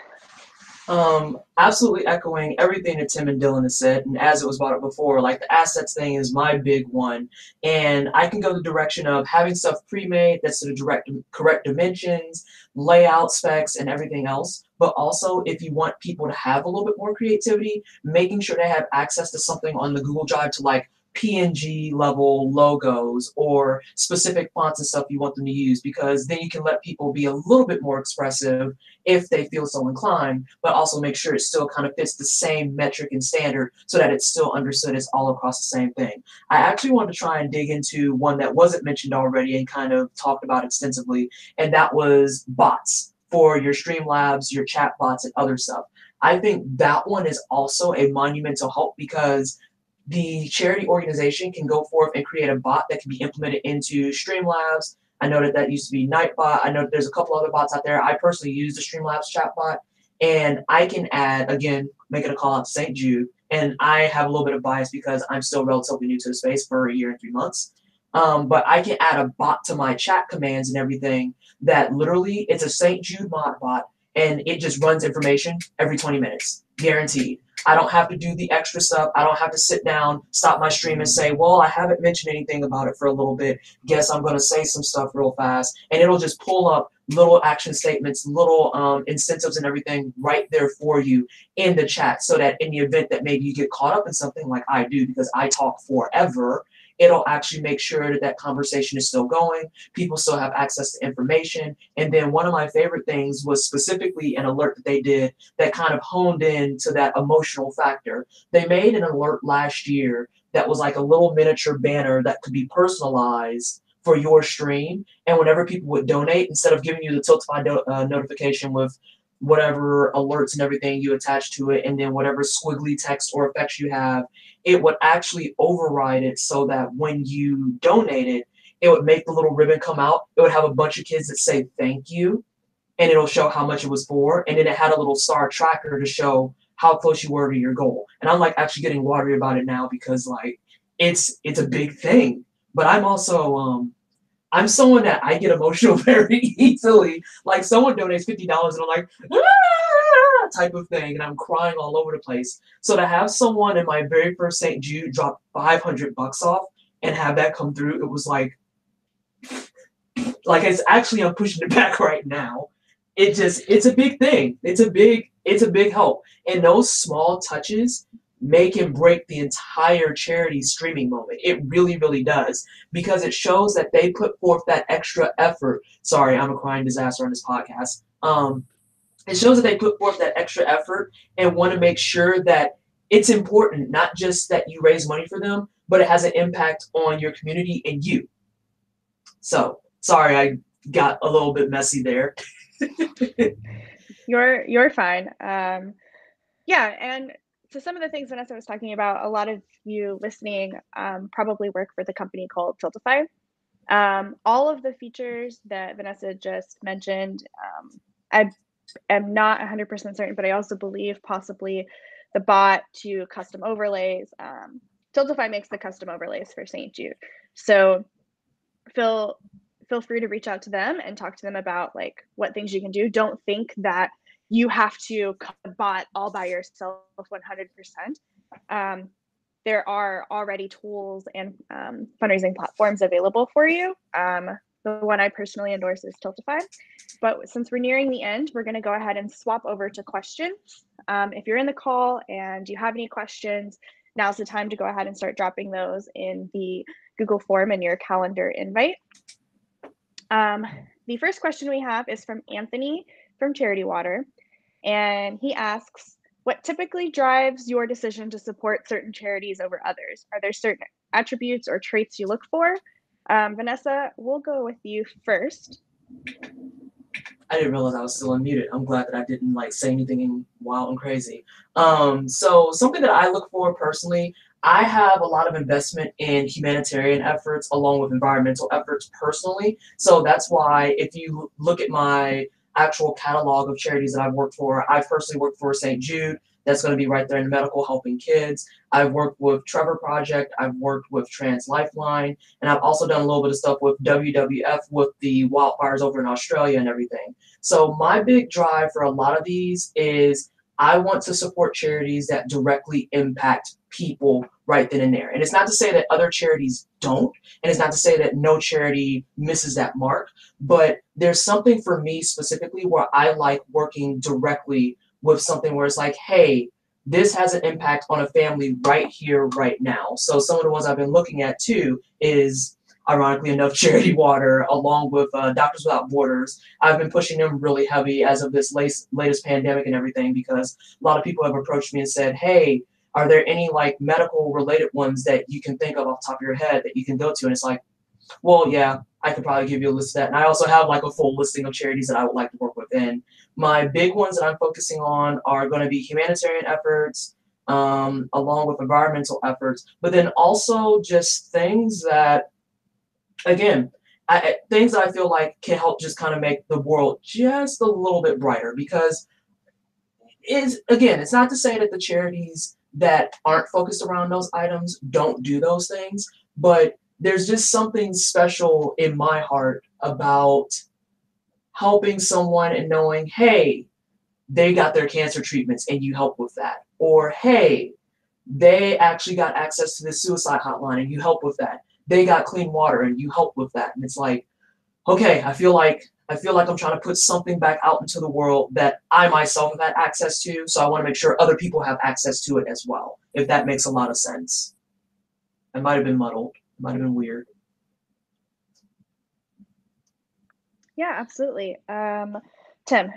Um, absolutely echoing everything that Tim and Dylan has said, and as it was brought up before, like the assets thing is my big one, and I can go the direction of having stuff pre-made that's the direct correct dimensions, layout specs, and everything else. But also, if you want people to have a little bit more creativity, making sure they have access to something on the Google Drive to like PNG level logos or specific fonts and stuff you want them to use because then you can let people be a little bit more expressive if they feel so inclined, but also make sure it still kind of fits the same metric and standard so that it's still understood as all across the same thing. I actually wanted to try and dig into one that wasn't mentioned already and kind of talked about extensively, and that was bots for your Streamlabs, your chat bots, and other stuff. I think that one is also a monumental help because the charity organization can go forth and create a bot that can be implemented into Streamlabs. I know that that used to be Nightbot. I know there's a couple other bots out there. I personally use the Streamlabs chatbot, and I can add again, make it a call out to St. Jude. And I have a little bit of bias because I'm still relatively new to the space for a year and three months. Um, but I can add a bot to my chat commands and everything that literally it's a St. Jude mod bot and it just runs information every 20 minutes, guaranteed. I don't have to do the extra stuff. I don't have to sit down, stop my stream, and say, well, I haven't mentioned anything about it for a little bit. Guess I'm going to say some stuff real fast. And it'll just pull up little action statements, little um, incentives, and everything right there for you in the chat so that in the event that maybe you get caught up in something like I do because I talk forever it'll actually make sure that that conversation is still going. People still have access to information. And then one of my favorite things was specifically an alert that they did that kind of honed in to that emotional factor. They made an alert last year that was like a little miniature banner that could be personalized for your stream. And whenever people would donate, instead of giving you the Tiltify do- uh, notification with whatever alerts and everything you attach to it, and then whatever squiggly text or effects you have, it would actually override it so that when you donate it, it would make the little ribbon come out. It would have a bunch of kids that say thank you, and it'll show how much it was for, and then it had a little star tracker to show how close you were to your goal. And I'm like actually getting watery about it now because like it's it's a big thing. But I'm also um I'm someone that I get emotional very easily. Like someone donates fifty dollars, and I'm like, ah! type of thing, and I'm crying all over the place. So to have someone in my very first St. Jude drop five hundred bucks off and have that come through, it was like, like it's actually I'm pushing it back right now. It just it's a big thing. It's a big it's a big help, and those small touches make and break the entire charity streaming moment. It really, really does because it shows that they put forth that extra effort. Sorry, I'm a crying disaster on this podcast. Um, it shows that they put forth that extra effort and want to make sure that it's important, not just that you raise money for them, but it has an impact on your community and you. So, sorry, I got a little bit messy there. you're you're fine. Um, yeah, and so some of the things Vanessa was talking about, a lot of you listening um, probably work for the company called Tiltify. Um, all of the features that Vanessa just mentioned, um, I am not 100% certain, but I also believe possibly the bot to custom overlays. Um, Tiltify makes the custom overlays for St. Jude. So feel feel free to reach out to them and talk to them about like what things you can do. Don't think that you have to bot all by yourself 100%. Um, there are already tools and um, fundraising platforms available for you. Um, the one I personally endorse is Tiltify. But since we're nearing the end, we're going to go ahead and swap over to questions. Um, if you're in the call and you have any questions, now's the time to go ahead and start dropping those in the Google form in your calendar invite. Um, the first question we have is from Anthony from Charity Water, and he asks, what typically drives your decision to support certain charities over others? Are there certain attributes or traits you look for? Um, Vanessa, we'll go with you first. I didn't realize I was still unmuted. I'm glad that I didn't like say anything wild and crazy. Um, so something that I look for personally, I have a lot of investment in humanitarian efforts along with environmental efforts personally. So that's why if you look at my actual catalog of charities that I've worked for, I've personally worked for St. Jude, that's going to be right there in medical helping kids. I've worked with Trevor Project, I've worked with Trans Lifeline, and I've also done a little bit of stuff with WWF with the wildfires over in Australia and everything. So my big drive for a lot of these is I want to support charities that directly impact people right then and there. And it's not to say that other charities don't, and it's not to say that no charity misses that mark, but there's something for me specifically where I like working directly with something where it's like, hey, this has an impact on a family right here, right now. So some of the ones I've been looking at too is ironically enough, Charity Water, along with uh, Doctors Without Borders. I've been pushing them really heavy as of this latest, latest pandemic and everything because a lot of people have approached me and said, hey, are there any like medical related ones that you can think of off the top of your head that you can go to? And it's like, well, yeah, I could probably give you a list of that. And I also have like a full listing of charities that I would like to work with. And my big ones that I'm focusing on are going to be humanitarian efforts, um, along with environmental efforts, but then also just things that, again, I, things that I feel like can help just kind of make the world just a little bit brighter. Because is again, it's not to say that the charities that aren't focused around those items don't do those things, but there's just something special in my heart about helping someone and knowing, hey, they got their cancer treatments and you help with that. Or, hey, they actually got access to the suicide hotline and you help with that. They got clean water and you help with that. And it's like, okay, I feel like I feel like I'm trying to put something back out into the world that I myself have had access to. So I want to make sure other people have access to it as well, if that makes a lot of sense. I might have been muddled, it might have been weird. Yeah, absolutely. Um, Tim.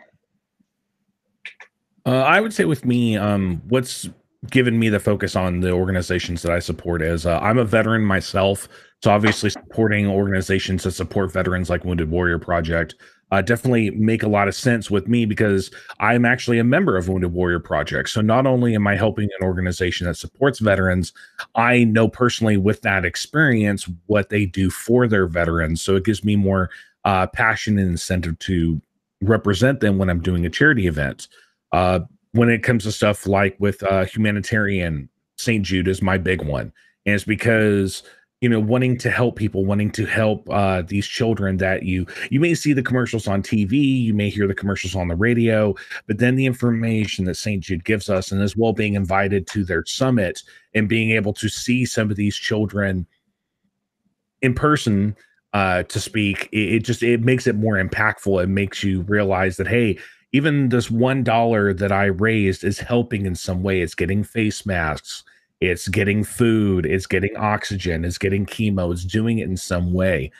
Uh, I would say with me, um, what's given me the focus on the organizations that I support is uh, I'm a veteran myself. So obviously supporting organizations that support veterans like Wounded Warrior Project uh, definitely make a lot of sense with me because I'm actually a member of Wounded Warrior Project. So not only am I helping an organization that supports veterans, I know personally with that experience what they do for their veterans. So it gives me more uh, passion and incentive to represent them when I'm doing a charity event. Uh, when it comes to stuff like with uh, humanitarian, St. Jude is my big one. And it's because you know wanting to help people wanting to help uh, these children that you you may see the commercials on tv you may hear the commercials on the radio but then the information that st jude gives us and as well being invited to their summit and being able to see some of these children in person uh, to speak, it, it just it makes it more impactful. It makes you realize that hey, even this one dollar that I raised is helping in some way. It's getting face masks, it's getting food, it's getting oxygen, it's getting chemo, it's doing it in some way.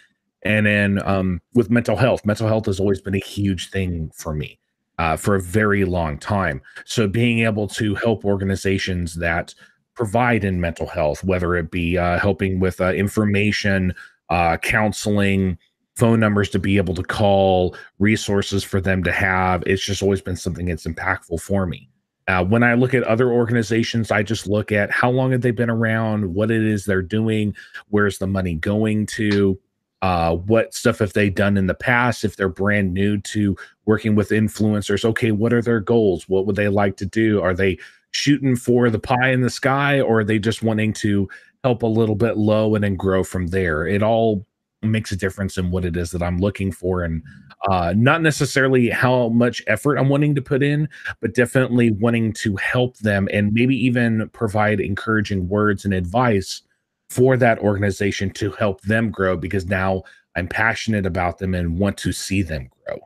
And then um, with mental health, mental health has always been a huge thing for me uh, for a very long time. So being able to help organizations that provide in mental health, whether it be uh, helping with uh, information uh, counseling, phone numbers to be able to call, resources for them to have. It's just always been something that's impactful for me. Uh, when I look at other organizations, I just look at how long have they been around, what it is they're doing, where's the money going to, uh, what stuff have they done in the past, if they're brand new to working with influencers. Okay, what are their goals? What would they like to do? Are they shooting for the pie in the sky, or are they just wanting to help a little bit low and then grow from there. It all makes a difference in what it is that I'm looking for and uh, not necessarily how much effort I'm wanting to put in, but definitely wanting to help them and maybe even provide encouraging words and advice for that organization to help them grow because now I'm passionate about them and want to see them grow.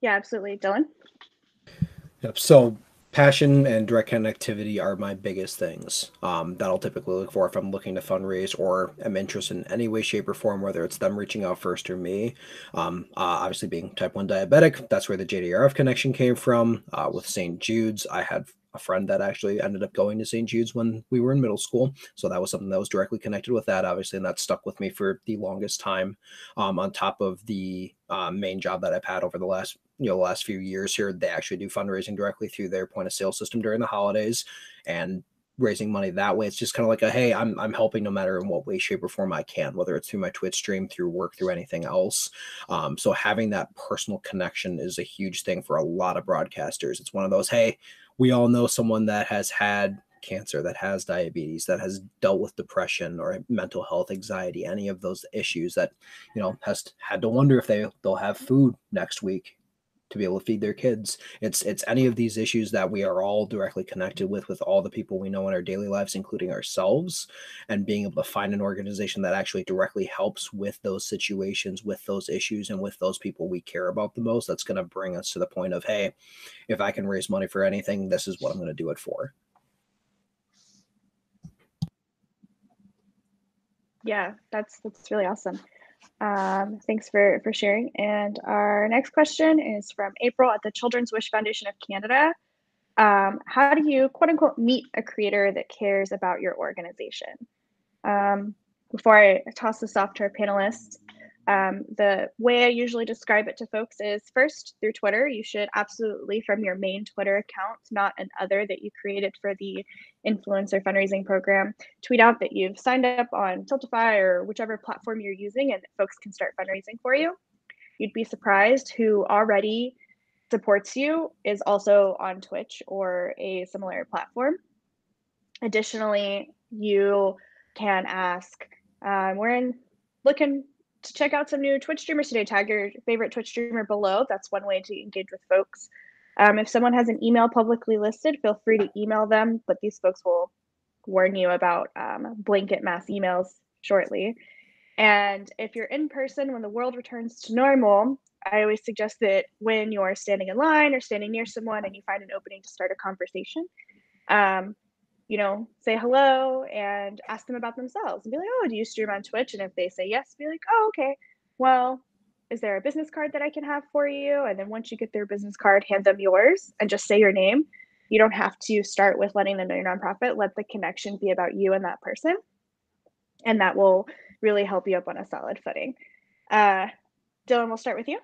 Yeah, absolutely. Dylan? Yep. So passion and direct connectivity are my biggest things um, that I'll typically look for if I'm looking to fundraise or am interested in any way, shape, or form, whether it's them reaching out first or me. Um, uh, obviously, being type 1 diabetic, that's where the JDRF connection came from. Uh, with St. Jude's, I had a friend that actually ended up going to St. Jude's when we were in middle school. So that was something that was directly connected with that, obviously, and that stuck with me for the longest time. Um, on top of the uh, main job that I've had over the last you know last few years here, they actually do fundraising directly through their point of sale system during the holidays, and raising money that way. It's just kind of like a hey, I'm I'm helping no matter in what way, shape, or form I can, whether it's through my Twitch stream, through work, through anything else. Um, so having that personal connection is a huge thing for a lot of broadcasters. It's one of those hey, we all know someone that has had cancer, that has diabetes, that has dealt with depression or mental health, anxiety, any of those issues that, you know, has had to wonder if they they'll have food next week to be able to feed their kids. It's it's any of these issues that we are all directly connected with with all the people we know in our daily lives, including ourselves, and being able to find an organization that actually directly helps with those situations, with those issues, and with those people we care about the most. That's going to bring us to the point of, hey, if I can raise money for anything, this is what I'm going to do it for. Yeah, that's that's really awesome. Um, thanks for, for sharing. And our next question is from April at the Children's Wish Foundation of Canada. Um, how do you, quote unquote, meet a creator that cares about your organization? Um, before I toss this off to our panelists, um, the way I usually describe it to folks is first through Twitter. You should absolutely, from your main Twitter account, not an other that you created for the influencer fundraising program, tweet out that you've signed up on Tiltify or whichever platform you're using and folks can start fundraising for you. You'd be surprised who already supports you is also on Twitch or a similar platform. Additionally, you can ask, um, we're in looking to check out some new Twitch streamers today, tag your favorite Twitch streamer below. That's one way to engage with folks. Um, if someone has an email publicly listed, feel free to email them, but these folks will warn you about um, blanket mass emails shortly. And if you're in person when the world returns to normal, I always suggest that when you're standing in line or standing near someone and you find an opening to start a conversation, um, you know, say hello and ask them about themselves and be like, oh, do you stream on Twitch? And if they say yes, be like, oh, okay. Well, is there a business card that I can have for you? And then once you get their business card, hand them yours and just say your name. You don't have to start with letting them know your nonprofit. Let the connection be about you and that person. And that will really help you up on a solid footing. Uh, Dylan, we'll start with you.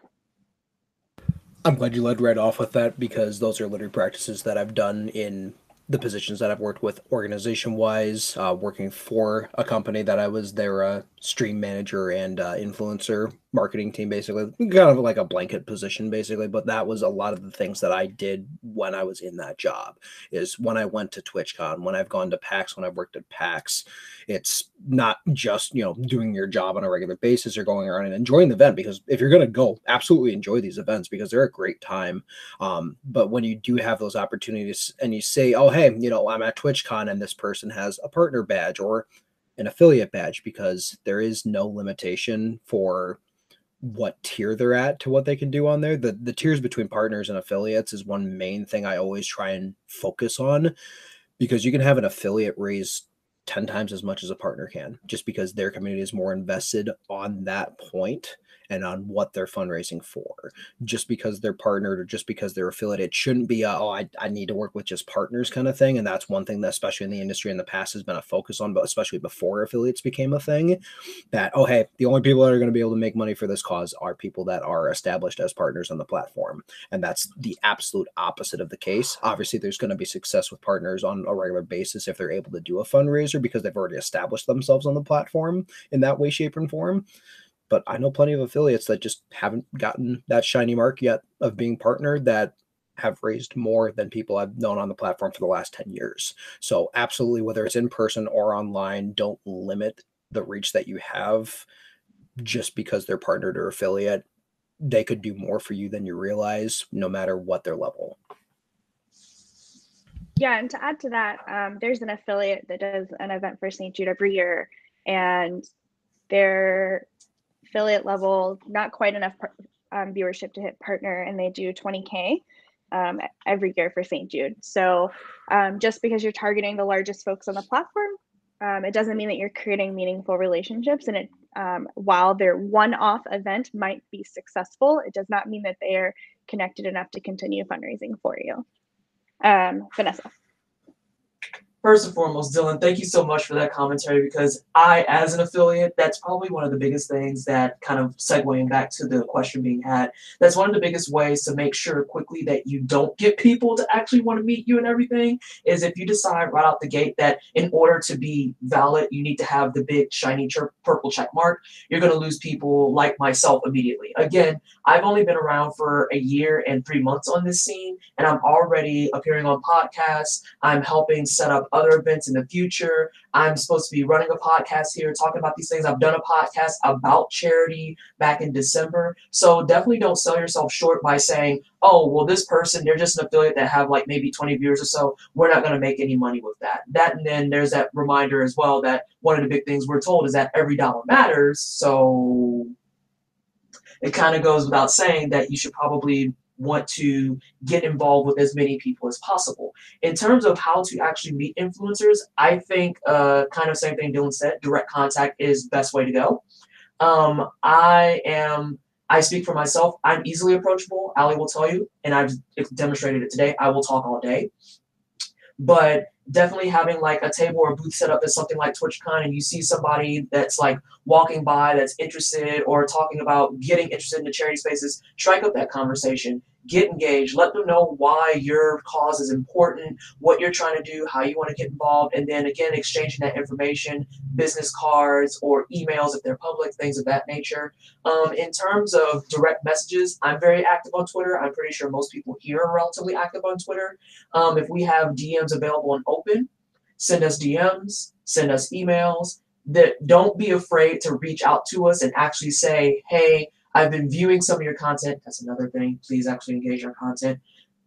I'm glad you led right off with that because those are literally practices that I've done in the positions that I've worked with organization wise, uh, working for a company that I was their uh, stream manager and uh, influencer marketing team, basically, kind of like a blanket position, basically. But that was a lot of the things that I did when I was in that job. Is when I went to TwitchCon, when I've gone to PAX, when I've worked at PAX, it's not just you know doing your job on a regular basis or going around and enjoying the event. Because if you're going to go, absolutely enjoy these events because they're a great time. Um, but when you do have those opportunities and you say, oh hey, you know, I'm at TwitchCon and this person has a partner badge or an affiliate badge because there is no limitation for what tier they're at to what they can do on there. The the tiers between partners and affiliates is one main thing I always try and focus on because you can have an affiliate raise 10 times as much as a partner can just because their community is more invested on that point and on what they're fundraising for. Just because they're partnered or just because they're affiliated, it shouldn't be a, oh, I, I need to work with just partners kind of thing. And that's one thing that, especially in the industry in the past, has been a focus on, but especially before affiliates became a thing. That, oh, hey, the only people that are going to be able to make money for this cause are people that are established as partners on the platform. And that's the absolute opposite of the case. Obviously, there's going to be success with partners on a regular basis if they're able to do a fundraiser because they've already established themselves on the platform in that way, shape, and form. But I know plenty of affiliates that just haven't gotten that shiny mark yet of being partnered that have raised more than people I've known on the platform for the last 10 years. So, absolutely, whether it's in person or online, don't limit the reach that you have just because they're partnered or affiliate. They could do more for you than you realize, no matter what their level. Yeah, and to add to that, um, there's an affiliate that does an event for St. Jude every year, and they're affiliate level, not quite enough um, viewership to hit partner, and they do 20K. um, every year for St. Jude. So um, just because you're targeting the largest folks on the platform, um, it doesn't mean that you're creating meaningful relationships. And it, um, while their one-off event might be successful, it does not mean that they are connected enough to continue fundraising for you. Um, Vanessa. First and foremost, Dylan, thank you so much for that commentary because I, as an affiliate, that's probably one of the biggest things that kind of segueing back to the question being had. That's one of the biggest ways to make sure quickly that you don't get people to actually want to meet you and everything is if you decide right out the gate that in order to be valid, you need to have the big shiny purple check mark, you're going to lose people like myself immediately. Again, I've only been around for a year and three months on this scene, and I'm already appearing on podcasts. I'm helping set up other events in the future. I'm supposed to be running a podcast here, talking about these things. I've done a podcast about charity back in December. So definitely don't sell yourself short by saying, oh, well, this person, they're just an affiliate that have like maybe 20 viewers or so. We're not going to make any money with that. That and then there's that reminder as well that one of the big things we're told is that every dollar matters. So it kind of goes without saying that you should probably want to get involved with as many people as possible. In terms of how to actually meet influencers, I think uh, kind of same thing Dylan said, direct contact is best way to go. Um, I am, I speak for myself. I'm easily approachable. Ali will tell you, and I've demonstrated it today. I will talk all day. But definitely having like a table or a booth set up at something like TwitchCon and you see somebody that's like walking by that's interested or talking about getting interested in the charity spaces, strike up that conversation get engaged, let them know why your cause is important, what you're trying to do, how you want to get involved, and then again, exchanging that information, business cards or emails if they're public, things of that nature. Um, in terms of direct messages, I'm very active on Twitter. I'm pretty sure most people here are relatively active on Twitter. Um, if we have DMs available and open, send us DMs, send us emails. That don't be afraid to reach out to us and actually say, hey, I've been viewing some of your content. That's another thing. Please actually engage our content.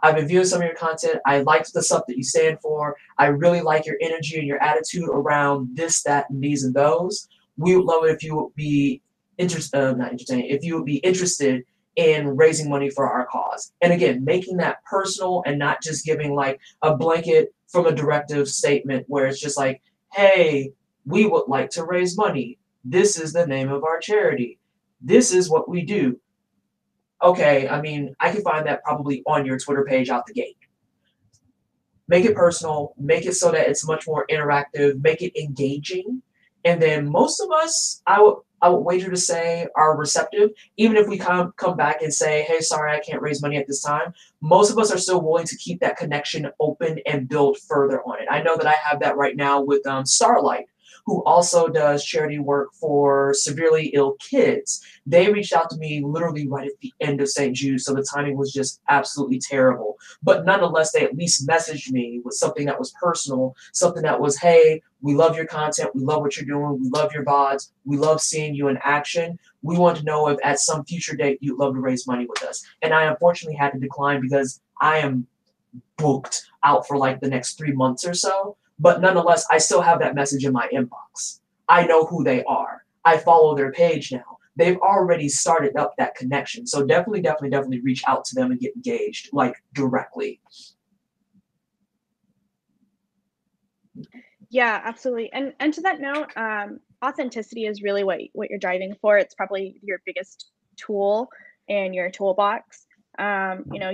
I've been viewing some of your content. I liked the stuff that you stand for. I really like your energy and your attitude around this, that, and these and those. We would love it if you would be interested, uh, not entertaining, if you would be interested in raising money for our cause. And again, making that personal and not just giving like a blanket from a directive statement where it's just like, hey, we would like to raise money. This is the name of our charity this is what we do. Okay, I mean, I can find that probably on your Twitter page out the gate. Make it personal, make it so that it's much more interactive, make it engaging. And then most of us, I would I would wager to say are receptive, even if we come come back and say, "Hey, sorry, I can't raise money at this time." Most of us are still willing to keep that connection open and build further on it. I know that I have that right now with um, Starlight who also does charity work for severely ill kids. They reached out to me literally right at the end of St. Jude, so the timing was just absolutely terrible. But nonetheless, they at least messaged me with something that was personal, something that was, hey, we love your content, we love what you're doing, we love your VODs, we love seeing you in action. We want to know if at some future date you'd love to raise money with us. And I unfortunately had to decline because I am booked out for like the next three months or so. But nonetheless, I still have that message in my inbox. I know who they are. I follow their page now. They've already started up that connection. So definitely, definitely, definitely reach out to them and get engaged, like directly. Yeah, absolutely. And and to that note, um, authenticity is really what what you're driving for. It's probably your biggest tool in your toolbox. Um, you know,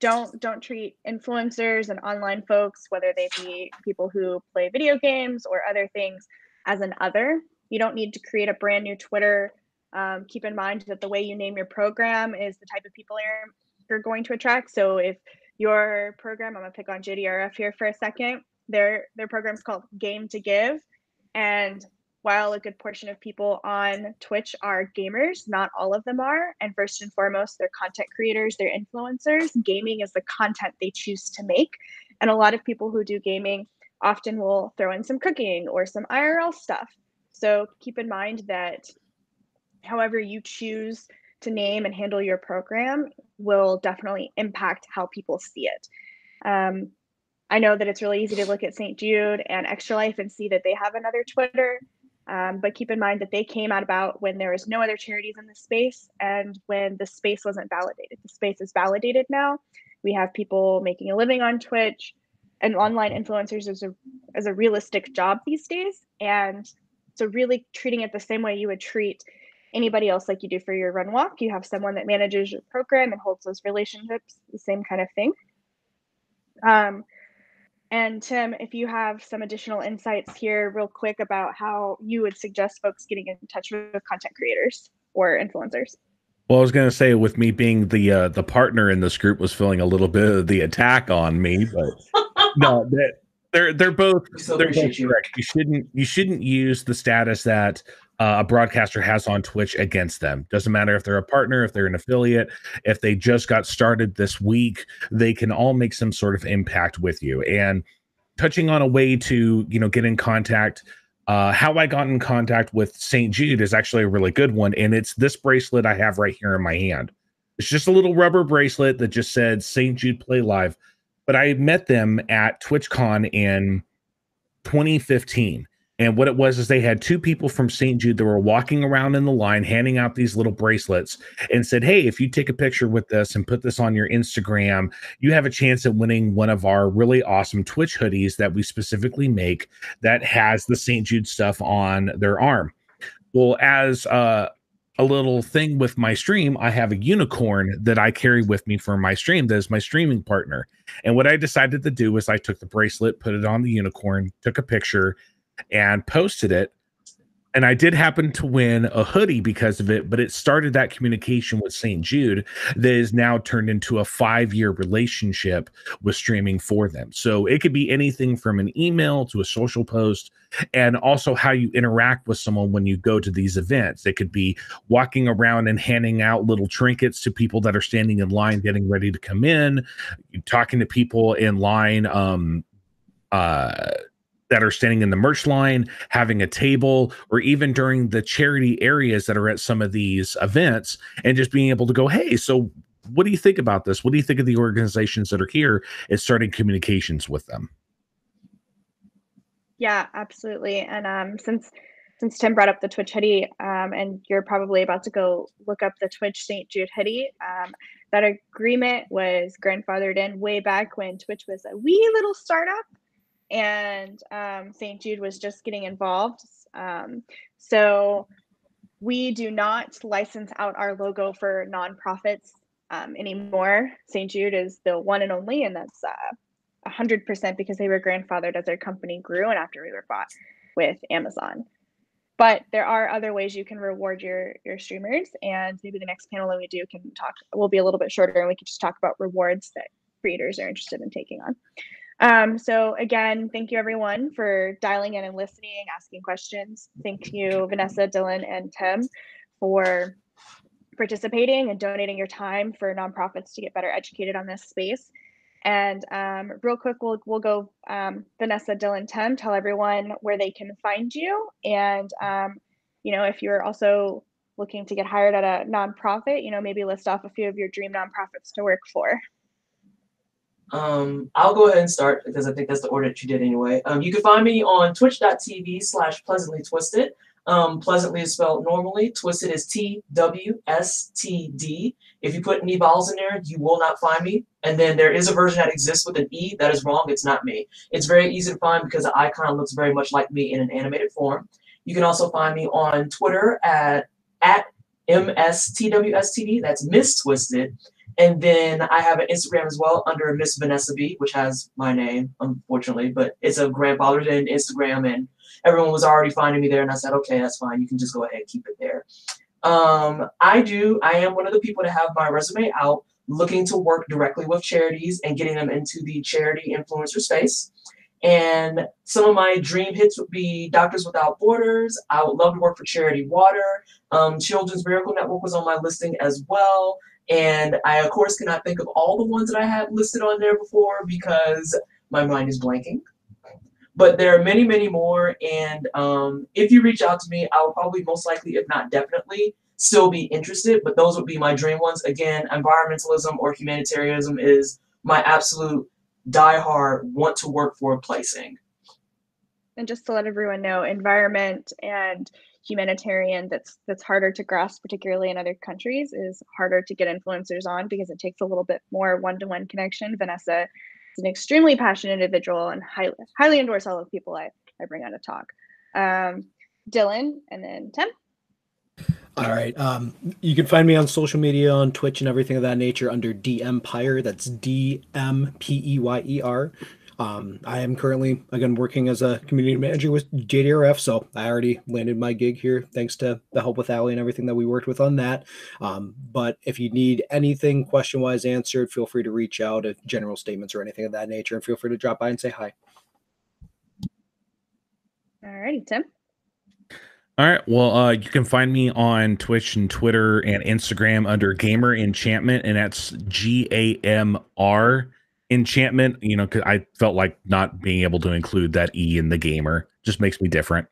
don't don't treat influencers and online folks whether they be people who play video games or other things as an other. You don't need to create a brand new twitter. Um, keep in mind that the way you name your program is the type of people you're, you're going to attract. So if your program i'm going to pick on jdrf here for a second their their program's called game to give. And while a good portion of people on Twitch are gamers, not all of them are. And first and foremost, they're content creators, they're influencers. Gaming is the content they choose to make. And a lot of people who do gaming often will throw in some cooking or some IRL stuff. So keep in mind that however you choose to name and handle your program will definitely impact how people see it. Um, I know that it's really easy to look at St. Jude and Extra Life and see that they have another Twitter um, but keep in mind that they came out about when there was no other charities in the space and when the space wasn't validated. The space is validated now. We have people making a living on Twitch and online influencers as a as a realistic job these days. And so really treating it the same way you would treat anybody else like you do for your run walk. You have someone that manages your program and holds those relationships, the same kind of thing. Um, and Tim, if you have some additional insights here, real quick, about how you would suggest folks getting in touch with content creators or influencers. Well, I was going to say, with me being the uh, the partner in this group, was feeling a little bit of the attack on me, but no, they're they're both they're both you. correct. You shouldn't you shouldn't use the status that uh, a broadcaster has on Twitch against them. Doesn't matter if they're a partner, if they're an affiliate, if they just got started this week, they can all make some sort of impact with you. And touching on a way to, you know, get in contact, uh, how I got in contact with St. Jude is actually a really good one. And it's this bracelet I have right here in my hand. It's just a little rubber bracelet that just said St. Jude Play Live. But I met them at TwitchCon in 2015 and what it was is they had two people from St. Jude that were walking around in the line handing out these little bracelets and said, Hey, if you take a picture with this and put this on your Instagram, you have a chance at winning one of our really awesome Twitch hoodies that we specifically make that has the St. Jude stuff on their arm. Well, as uh, a little thing with my stream, I have a unicorn that I carry with me for my stream that is my streaming partner. And what I decided to do was I took the bracelet, put it on the unicorn, took a picture, and posted it. And I did happen to win a hoodie because of it, but it started that communication with St. Jude that is now turned into a five year relationship with streaming for them. So it could be anything from an email to a social post, and also how you interact with someone when you go to these events. It could be walking around and handing out little trinkets to people that are standing in line getting ready to come in, talking to people in line. Um, uh, that are standing in the merch line, having a table, or even during the charity areas that are at some of these events, and just being able to go, hey, so what do you think about this? What do you think of the organizations that are here? And starting communications with them. Yeah, absolutely. And um, since since Tim brought up the Twitch hoodie, um, and you're probably about to go look up the Twitch St. Jude hoodie, um, that agreement was grandfathered in way back when Twitch was a wee little startup and um, St. Jude was just getting involved. Um, so we do not license out our logo for nonprofits um, anymore. St. Jude is the one and only, and that's uh, 100% because they were grandfathered as their company grew and after we were bought with Amazon. But there are other ways you can reward your your streamers, and maybe the next panel that we do can talk will be a little bit shorter, and we can just talk about rewards that creators are interested in taking on. Um, so again, thank you everyone for dialing in and listening, asking questions. Thank you, Vanessa, Dylan, and Tim for participating and donating your time for nonprofits to get better educated on this space. And um, real quick, we'll, we'll go um, Vanessa, Dylan, Tim, tell everyone where they can find you. And, um, you know, if you're also looking to get hired at a nonprofit, you know, maybe list off a few of your dream nonprofits to work for. Um, I'll go ahead and start because I think that's the order that you did anyway. Um, you can find me on twitch.tv slash pleasantly twisted. Um, pleasantly is spelled normally. Twisted is T W S T D. If you put any vowels in there, you will not find me. And then there is a version that exists with an E. That is wrong. It's not me. It's very easy to find because the icon looks very much like me in an animated form. You can also find me on Twitter at at MSTWSTD. That's Miss Twisted. And then I have an Instagram as well under Miss Vanessa B, which has my name, unfortunately, but it's a grandfathered in Instagram, and everyone was already finding me there. And I said, okay, that's fine. You can just go ahead and keep it there. Um, I do. I am one of the people to have my resume out, looking to work directly with charities and getting them into the charity influencer space. And some of my dream hits would be Doctors Without Borders. I would love to work for Charity Water. Um, Children's Miracle Network was on my listing as well. And I, of course, cannot think of all the ones that I had listed on there before because my mind is blanking. But there are many, many more. And um, if you reach out to me, I will probably most likely, if not definitely, still be interested. But those would be my dream ones. Again, environmentalism or humanitarianism is my absolute diehard want to work for placing. and just to let everyone know, environment and humanitarian that's that's harder to grasp, particularly in other countries, is harder to get influencers on because it takes a little bit more one-to-one connection. Vanessa is an extremely passionate individual and highly highly endorse all of the people I, I bring on to talk. Um, Dylan and then Tim. All right. Um, you can find me on social media, on Twitch, and everything of that nature under D Empire. That's D M P E Y E R. Um, I am currently again working as a community manager with JDRF, so I already landed my gig here thanks to the help with Ali and everything that we worked with on that. Um, but if you need anything question wise answered, feel free to reach out at general statements or anything of that nature, and feel free to drop by and say hi. All righty, Tim. All right. Well, uh, you can find me on Twitch and Twitter and Instagram under Gamer Enchantment, and that's G A M R Enchantment. You know, because I felt like not being able to include that E in the gamer just makes me different.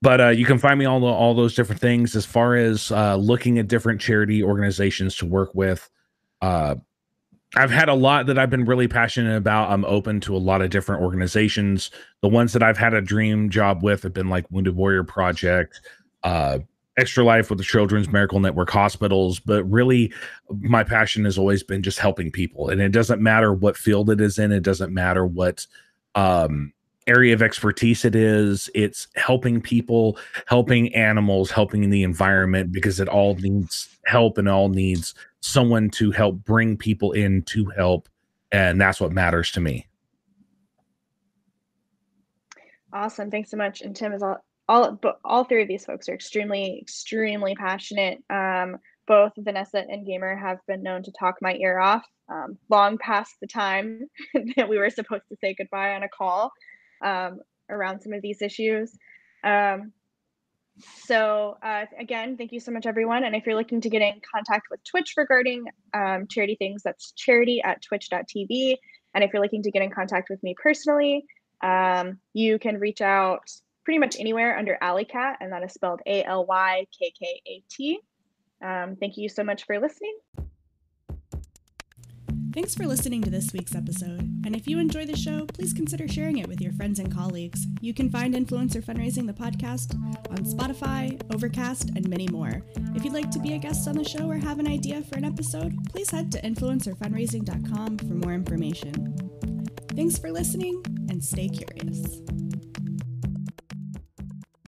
But uh, you can find me all all those different things as far as uh, looking at different charity organizations to work with. Uh, I've had a lot that I've been really passionate about. I'm open to a lot of different organizations. The ones that I've had a dream job with have been like Wounded Warrior Project, uh, Extra Life with the Children's Miracle Network Hospitals. But really, my passion has always been just helping people. And it doesn't matter what field it is in, it doesn't matter what um, area of expertise it is. It's helping people, helping animals, helping the environment because it all needs help and all needs someone to help bring people in to help and that's what matters to me awesome thanks so much and tim is all all but all three of these folks are extremely extremely passionate um, both vanessa and gamer have been known to talk my ear off um, long past the time that we were supposed to say goodbye on a call um, around some of these issues um, so uh, again, thank you so much, everyone. And if you're looking to get in contact with Twitch regarding um, charity things, that's charity at twitch.tv. And if you're looking to get in contact with me personally, um, you can reach out pretty much anywhere under Alykat, and that is spelled A-L-Y-K-K-A-T. Um, thank you so much for listening. Thanks for listening to this week's episode. And if you enjoy the show, please consider sharing it with your friends and colleagues. You can find Influencer Fundraising the podcast on Spotify, Overcast, and many more. If you'd like to be a guest on the show or have an idea for an episode, please head to influencerfundraising.com for more information. Thanks for listening and stay curious.